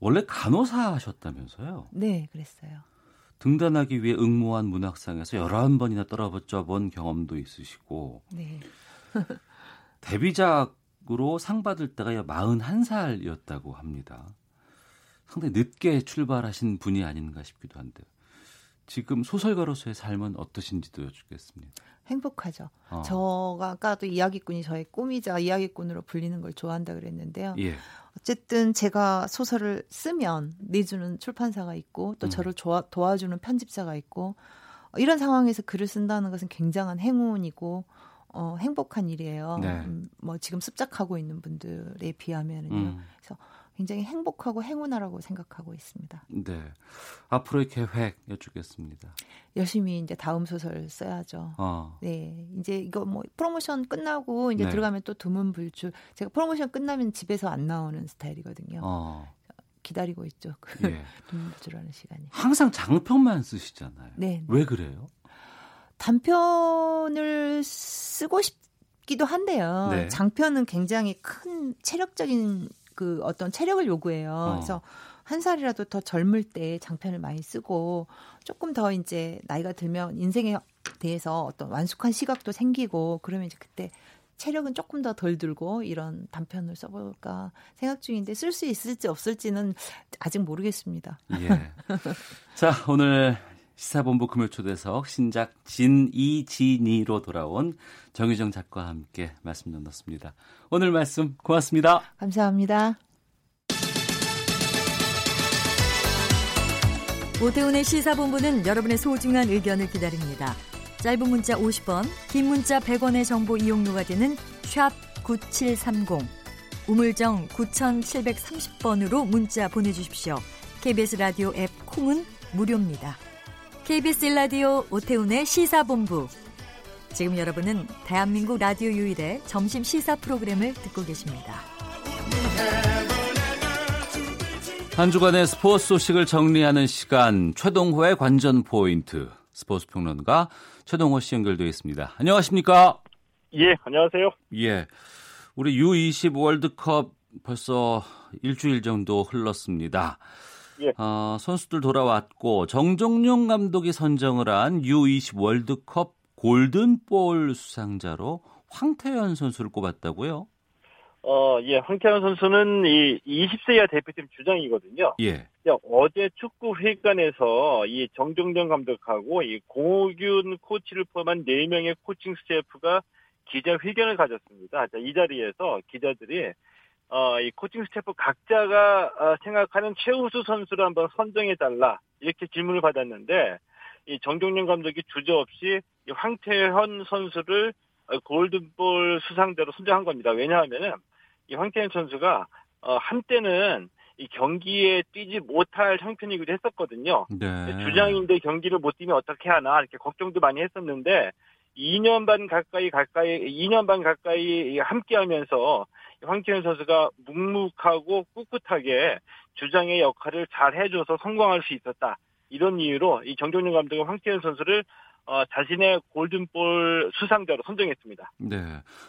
원래 간호사 하셨다면서요? 네, 그랬어요. 등단하기 위해 응모한 문학상에서 11번이나 떨어져 본 경험도 있으시고. 네. 데뷔작으로 상 받을 때가 41살이었다고 합니다. 상당히 늦게 출발하신 분이 아닌가 싶기도 한데. 지금 소설가로서의 삶은 어떠신지도 여쭙겠습니다. 행복하죠. 어. 저가 아까도 이야기꾼이 저의 꿈이자 이야기꾼으로 불리는 걸 좋아한다 그랬는데요. 예. 어쨌든 제가 소설을 쓰면 내주는 출판사가 있고 또 음. 저를 도와, 도와주는 편집자가 있고 이런 상황에서 글을 쓴다는 것은 굉장한 행운이고 어, 행복한 일이에요. 네. 음, 뭐 지금 습작하고 있는 분들에 비하면은요. 음. 그래서 굉장히 행복하고 행운하라고 생각하고 있습니다. 네. 앞으로의 계획 여쭙겠습니다. 열심히 이제 다음 소설 써야죠. 어. 네. 이제 이거 뭐 프로모션 끝나고 이제 네. 들어가면 또 두문불출. 제가 프로모션 끝나면 집에서 안 나오는 스타일이거든요. 어. 기다리고 있죠. 그 예. 두문불출하는 시간이. 항상 장편만 쓰시잖아요. 네. 왜 그래요? 단편을 쓰고 싶 기도 한데요. 네. 장편은 굉장히 큰 체력적인 그 어떤 체력을 요구해요. 어. 그래서 한 살이라도 더 젊을 때 장편을 많이 쓰고 조금 더 이제 나이가 들면 인생에 대해서 어떤 완숙한 시각도 생기고 그러면 이제 그때 체력은 조금 더 덜 들고 이런 단편을 써볼까 생각 중인데 쓸 수 있을지 없을지는 아직 모르겠습니다. 예. 자 오늘 시사본부 금요초대석 신작 진이진이로 돌아온 정유정 작가와 함께 말씀 나눴습니다. 오늘 말씀 고맙습니다. 감사합니다. 오태훈의 시사본부는 여러분의 소중한 의견을 기다립니다. 짧은 문자 50원, 긴 문자 100원의 정보 이용료가 되는 샵 9730, 우물정 9730번으로 문자 보내주십시오. KBS 라디오 앱 콩은 무료입니다. KBS 라디오 오태훈의 시사본부. 지금 여러분은 대한민국 라디오 유일의 점심 시사 프로그램을 듣고 계십니다. 한 주간의 스포츠 소식을 정리하는 시간 최동호의 관전 포인트 스포츠 평론가 최동호 씨 연결되어 있습니다. 안녕하십니까? 예, 안녕하세요. 예. 우리 U20 월드컵 벌써 일주일 정도 흘렀습니다. 예. 어, 선수들 돌아왔고 정종용 감독이 선정을 한 U20 월드컵 골든볼 수상자로 황태현 선수를 꼽았다고요? 어, 예, 황태현 선수는 이 20세 이하 대표팀 주장이거든요. 예. 어제 축구 회관에서 이 정정용 감독하고 이 공오균 코치를 포함한 4명의 코칭 스태프가 기자회견을 가졌습니다. 자, 이 자리에서 기자들이 어, 이 코칭 스태프 각자가 어, 생각하는 최우수 선수를 한번 선정해 달라 이렇게 질문을 받았는데 이 정정용 감독이 주저없이 이 황태현 선수를 어, 골든볼 수상자로 선정한 겁니다. 왜냐하면은 이 황태현 선수가 어, 한때는 이 경기에 뛰지 못할 형편이기도 했었거든요. 네. 주장인데 경기를 못 뛰면 어떻게 하나 이렇게 걱정도 많이 했었는데 2년 반 가까이 가까이 2년 반 가까이 함께하면서 황태현 선수가 묵묵하고 꿋꿋하게 주장의 역할을 잘 해줘서 성공할 수 있었다. 이런 이유로 이 정종윤 감독은 황태현 선수를 어, 자신의 골든볼 수상자로 선정했습니다. 네.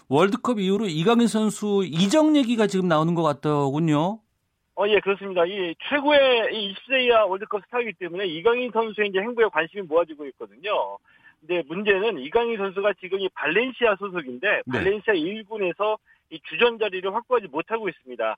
월드컵 이후로 이강인 선수 이적 얘기가 지금 나오는 것 같더군요. 어, 예, 그렇습니다. 이 최고의 이 20세 이하 월드컵 스타이기 때문에 이강인 선수의 이제 행보에 관심이 모아지고 있거든요. 근데 문제는 이강인 선수가 지금 이 발렌시아 소속인데 네. 발렌시아 1군에서 이 주전 자리를 확보하지 못하고 있습니다.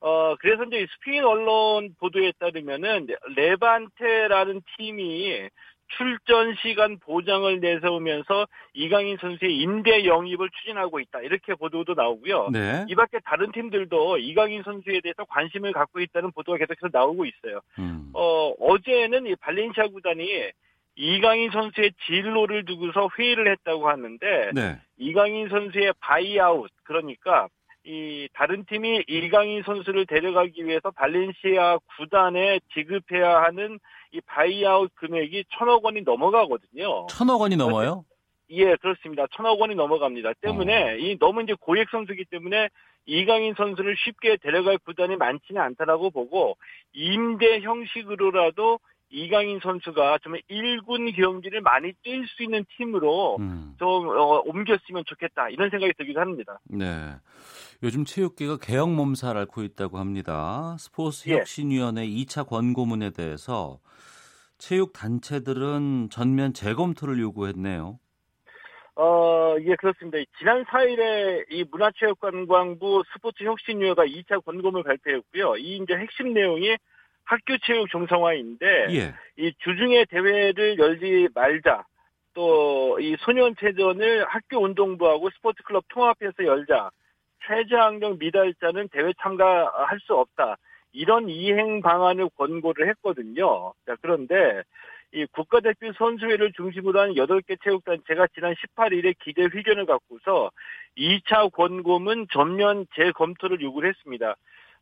어, 그래서 이제 스페인 언론 보도에 따르면은 레반테라는 팀이 출전 시간 보장을 내세우면서 이강인 선수의 임대 영입을 추진하고 있다. 이렇게 보도도 나오고요. 네. 이 밖에 다른 팀들도 이강인 선수에 대해서 관심을 갖고 있다는 보도가 계속해서 나오고 있어요. 음. 어, 어제는 이 발렌시아 구단이 이강인 선수의 진로를 두고서 회의를 했다고 하는데 네. 이강인 선수의 buyout 그러니까 이 다른 팀이 이강인 선수를 데려가기 위해서 발렌시아 구단에 지급해야 하는 이 buyout 금액이 천억 원이 넘어가거든요. 천억 원이 넘어요? 예, 그렇습니다. 천억 원이 넘어갑니다. 때문에 어. 이 너무 이제 고액 선수기 때문에 이강인 선수를 쉽게 데려갈 구단이 많지는 않다라고 보고 임대 형식으로라도 이강인 선수가 좀 1군 경기를 많이 뛸 수 있는 팀으로 음. 좀 어, 옮겼으면 좋겠다 이런 생각이 들기도 합니다. 네. 요즘 체육계가 개혁 몸살 앓고 있다고 합니다. 스포츠 혁신위원회 예. 2차 권고문에 대해서 체육 단체들은 전면 재검토를 요구했네요. 어, 예, 그렇습니다. 지난 4일에 이 문화체육관광부 스포츠혁신위회가 2차 권고문을 발표했고요. 이 이제 핵심 내용이 학교 체육 정상화인데 예. 이 주중에 대회를 열지 말자. 또 이 소년체전을 학교 운동부하고 스포츠 클럽 통합해서 열자. 최저학력 미달자는 대회 참가할 수 없다. 이런 이행 방안을 권고를 했거든요. 자, 그런데 이 국가대표 선수회를 중심으로 한 8개 체육단체가 지난 18일에 기대 의견을 갖고서 2차 권고문 전면 재검토를 요구를 했습니다.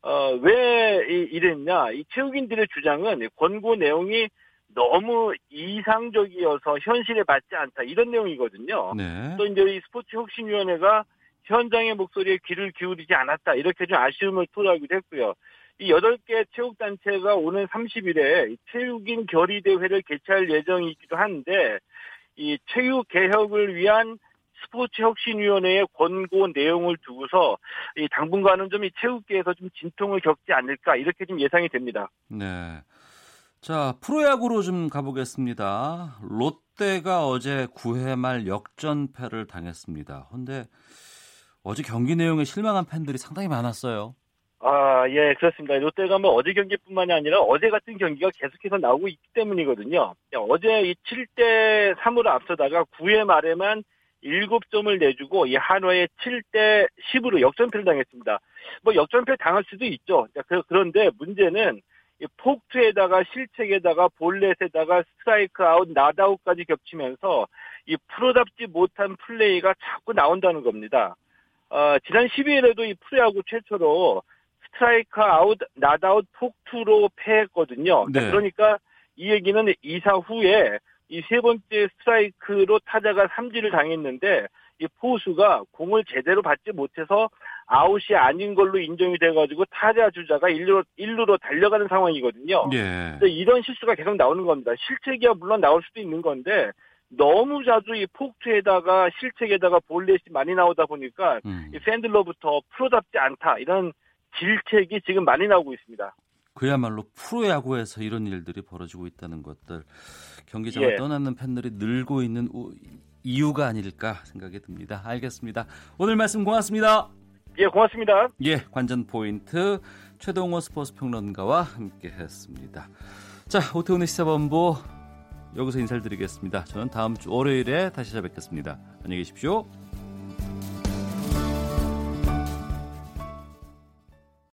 어, 왜 이랬냐? 이 체육인들의 주장은 권고 내용이 너무 이상적이어서 현실에 맞지 않다 이런 내용이거든요. 네. 또 이제 이 스포츠 혁신위원회가 현장의 목소리에 귀를 기울이지 않았다 이렇게 좀 아쉬움을 토로하기도 했고요. 이 8개 체육단체가 오는 30일에 체육인 결의대회를 개최할 예정이기도 한데 이 체육 개혁을 위한 스포츠 혁신위원회의 권고 내용을 두고서 이 당분간은 좀 이 체육계에서 좀 진통을 겪지 않을까 이렇게 좀 예상이 됩니다. 네. 자, 프로야구로 좀 가보겠습니다. 롯데가 어제 9회 말 역전패를 당했습니다. 근데 어제 경기 내용에 실망한 팬들이 상당히 많았어요. 아, 예, 그렇습니다. 롯데가 뭐 어제 경기뿐만이 아니라 어제 같은 경기가 계속해서 나오고 있기 때문이거든요. 어제 이 7대 3으로 앞서다가 9회 말에만 7점을 내주고 이 한화에 7대 10으로 역전패를 당했습니다. 뭐 역전패 당할 수도 있죠. 그, 그런데 문제는 이 폭투에다가 실책에다가 볼넷에다가 스트라이크 아웃 낫아웃까지 겹치면서 이 프로답지 못한 플레이가 자꾸 나온다는 겁니다. 어, 지난 12일에도 이 프로야구 최초로 스트라이크 아웃 낫아웃 폭투로 패했거든요. 네. 그러니까 이 얘기는 이사 후에 이 세 번째 스트라이크로 타자가 삼진을 당했는데 이 포수가 공을 제대로 받지 못해서 아웃이 아닌 걸로 인정이 돼가지고 타자 주자가 일루로, 일루로 달려가는 상황이거든요. 예. 이런 실수가 계속 나오는 겁니다. 실책이야 물론 나올 수도 있는 건데 너무 자주 이 폭투에다가 실책에다가 볼넷이 많이 나오다 보니까 음. 이 팬들로부터 프로답지 않다 이런 질책이 지금 많이 나오고 있습니다. 그야말로 프로야구에서 이런 일들이 벌어지고 있다는 것들 경기장을 예. 떠나는 팬들이 늘고 있는 우, 이유가 아닐까 생각이 듭니다. 알겠습니다. 오늘 말씀 고맙습니다. 예, 고맙습니다. 예, 관전 포인트 최동호 스포츠 평론가와 함께했습니다. 자, 오태훈의 시사본부 여기서 인사를 드리겠습니다. 저는 다음 주 월요일에 다시 찾아뵙겠습니다. 안녕히 계십시오.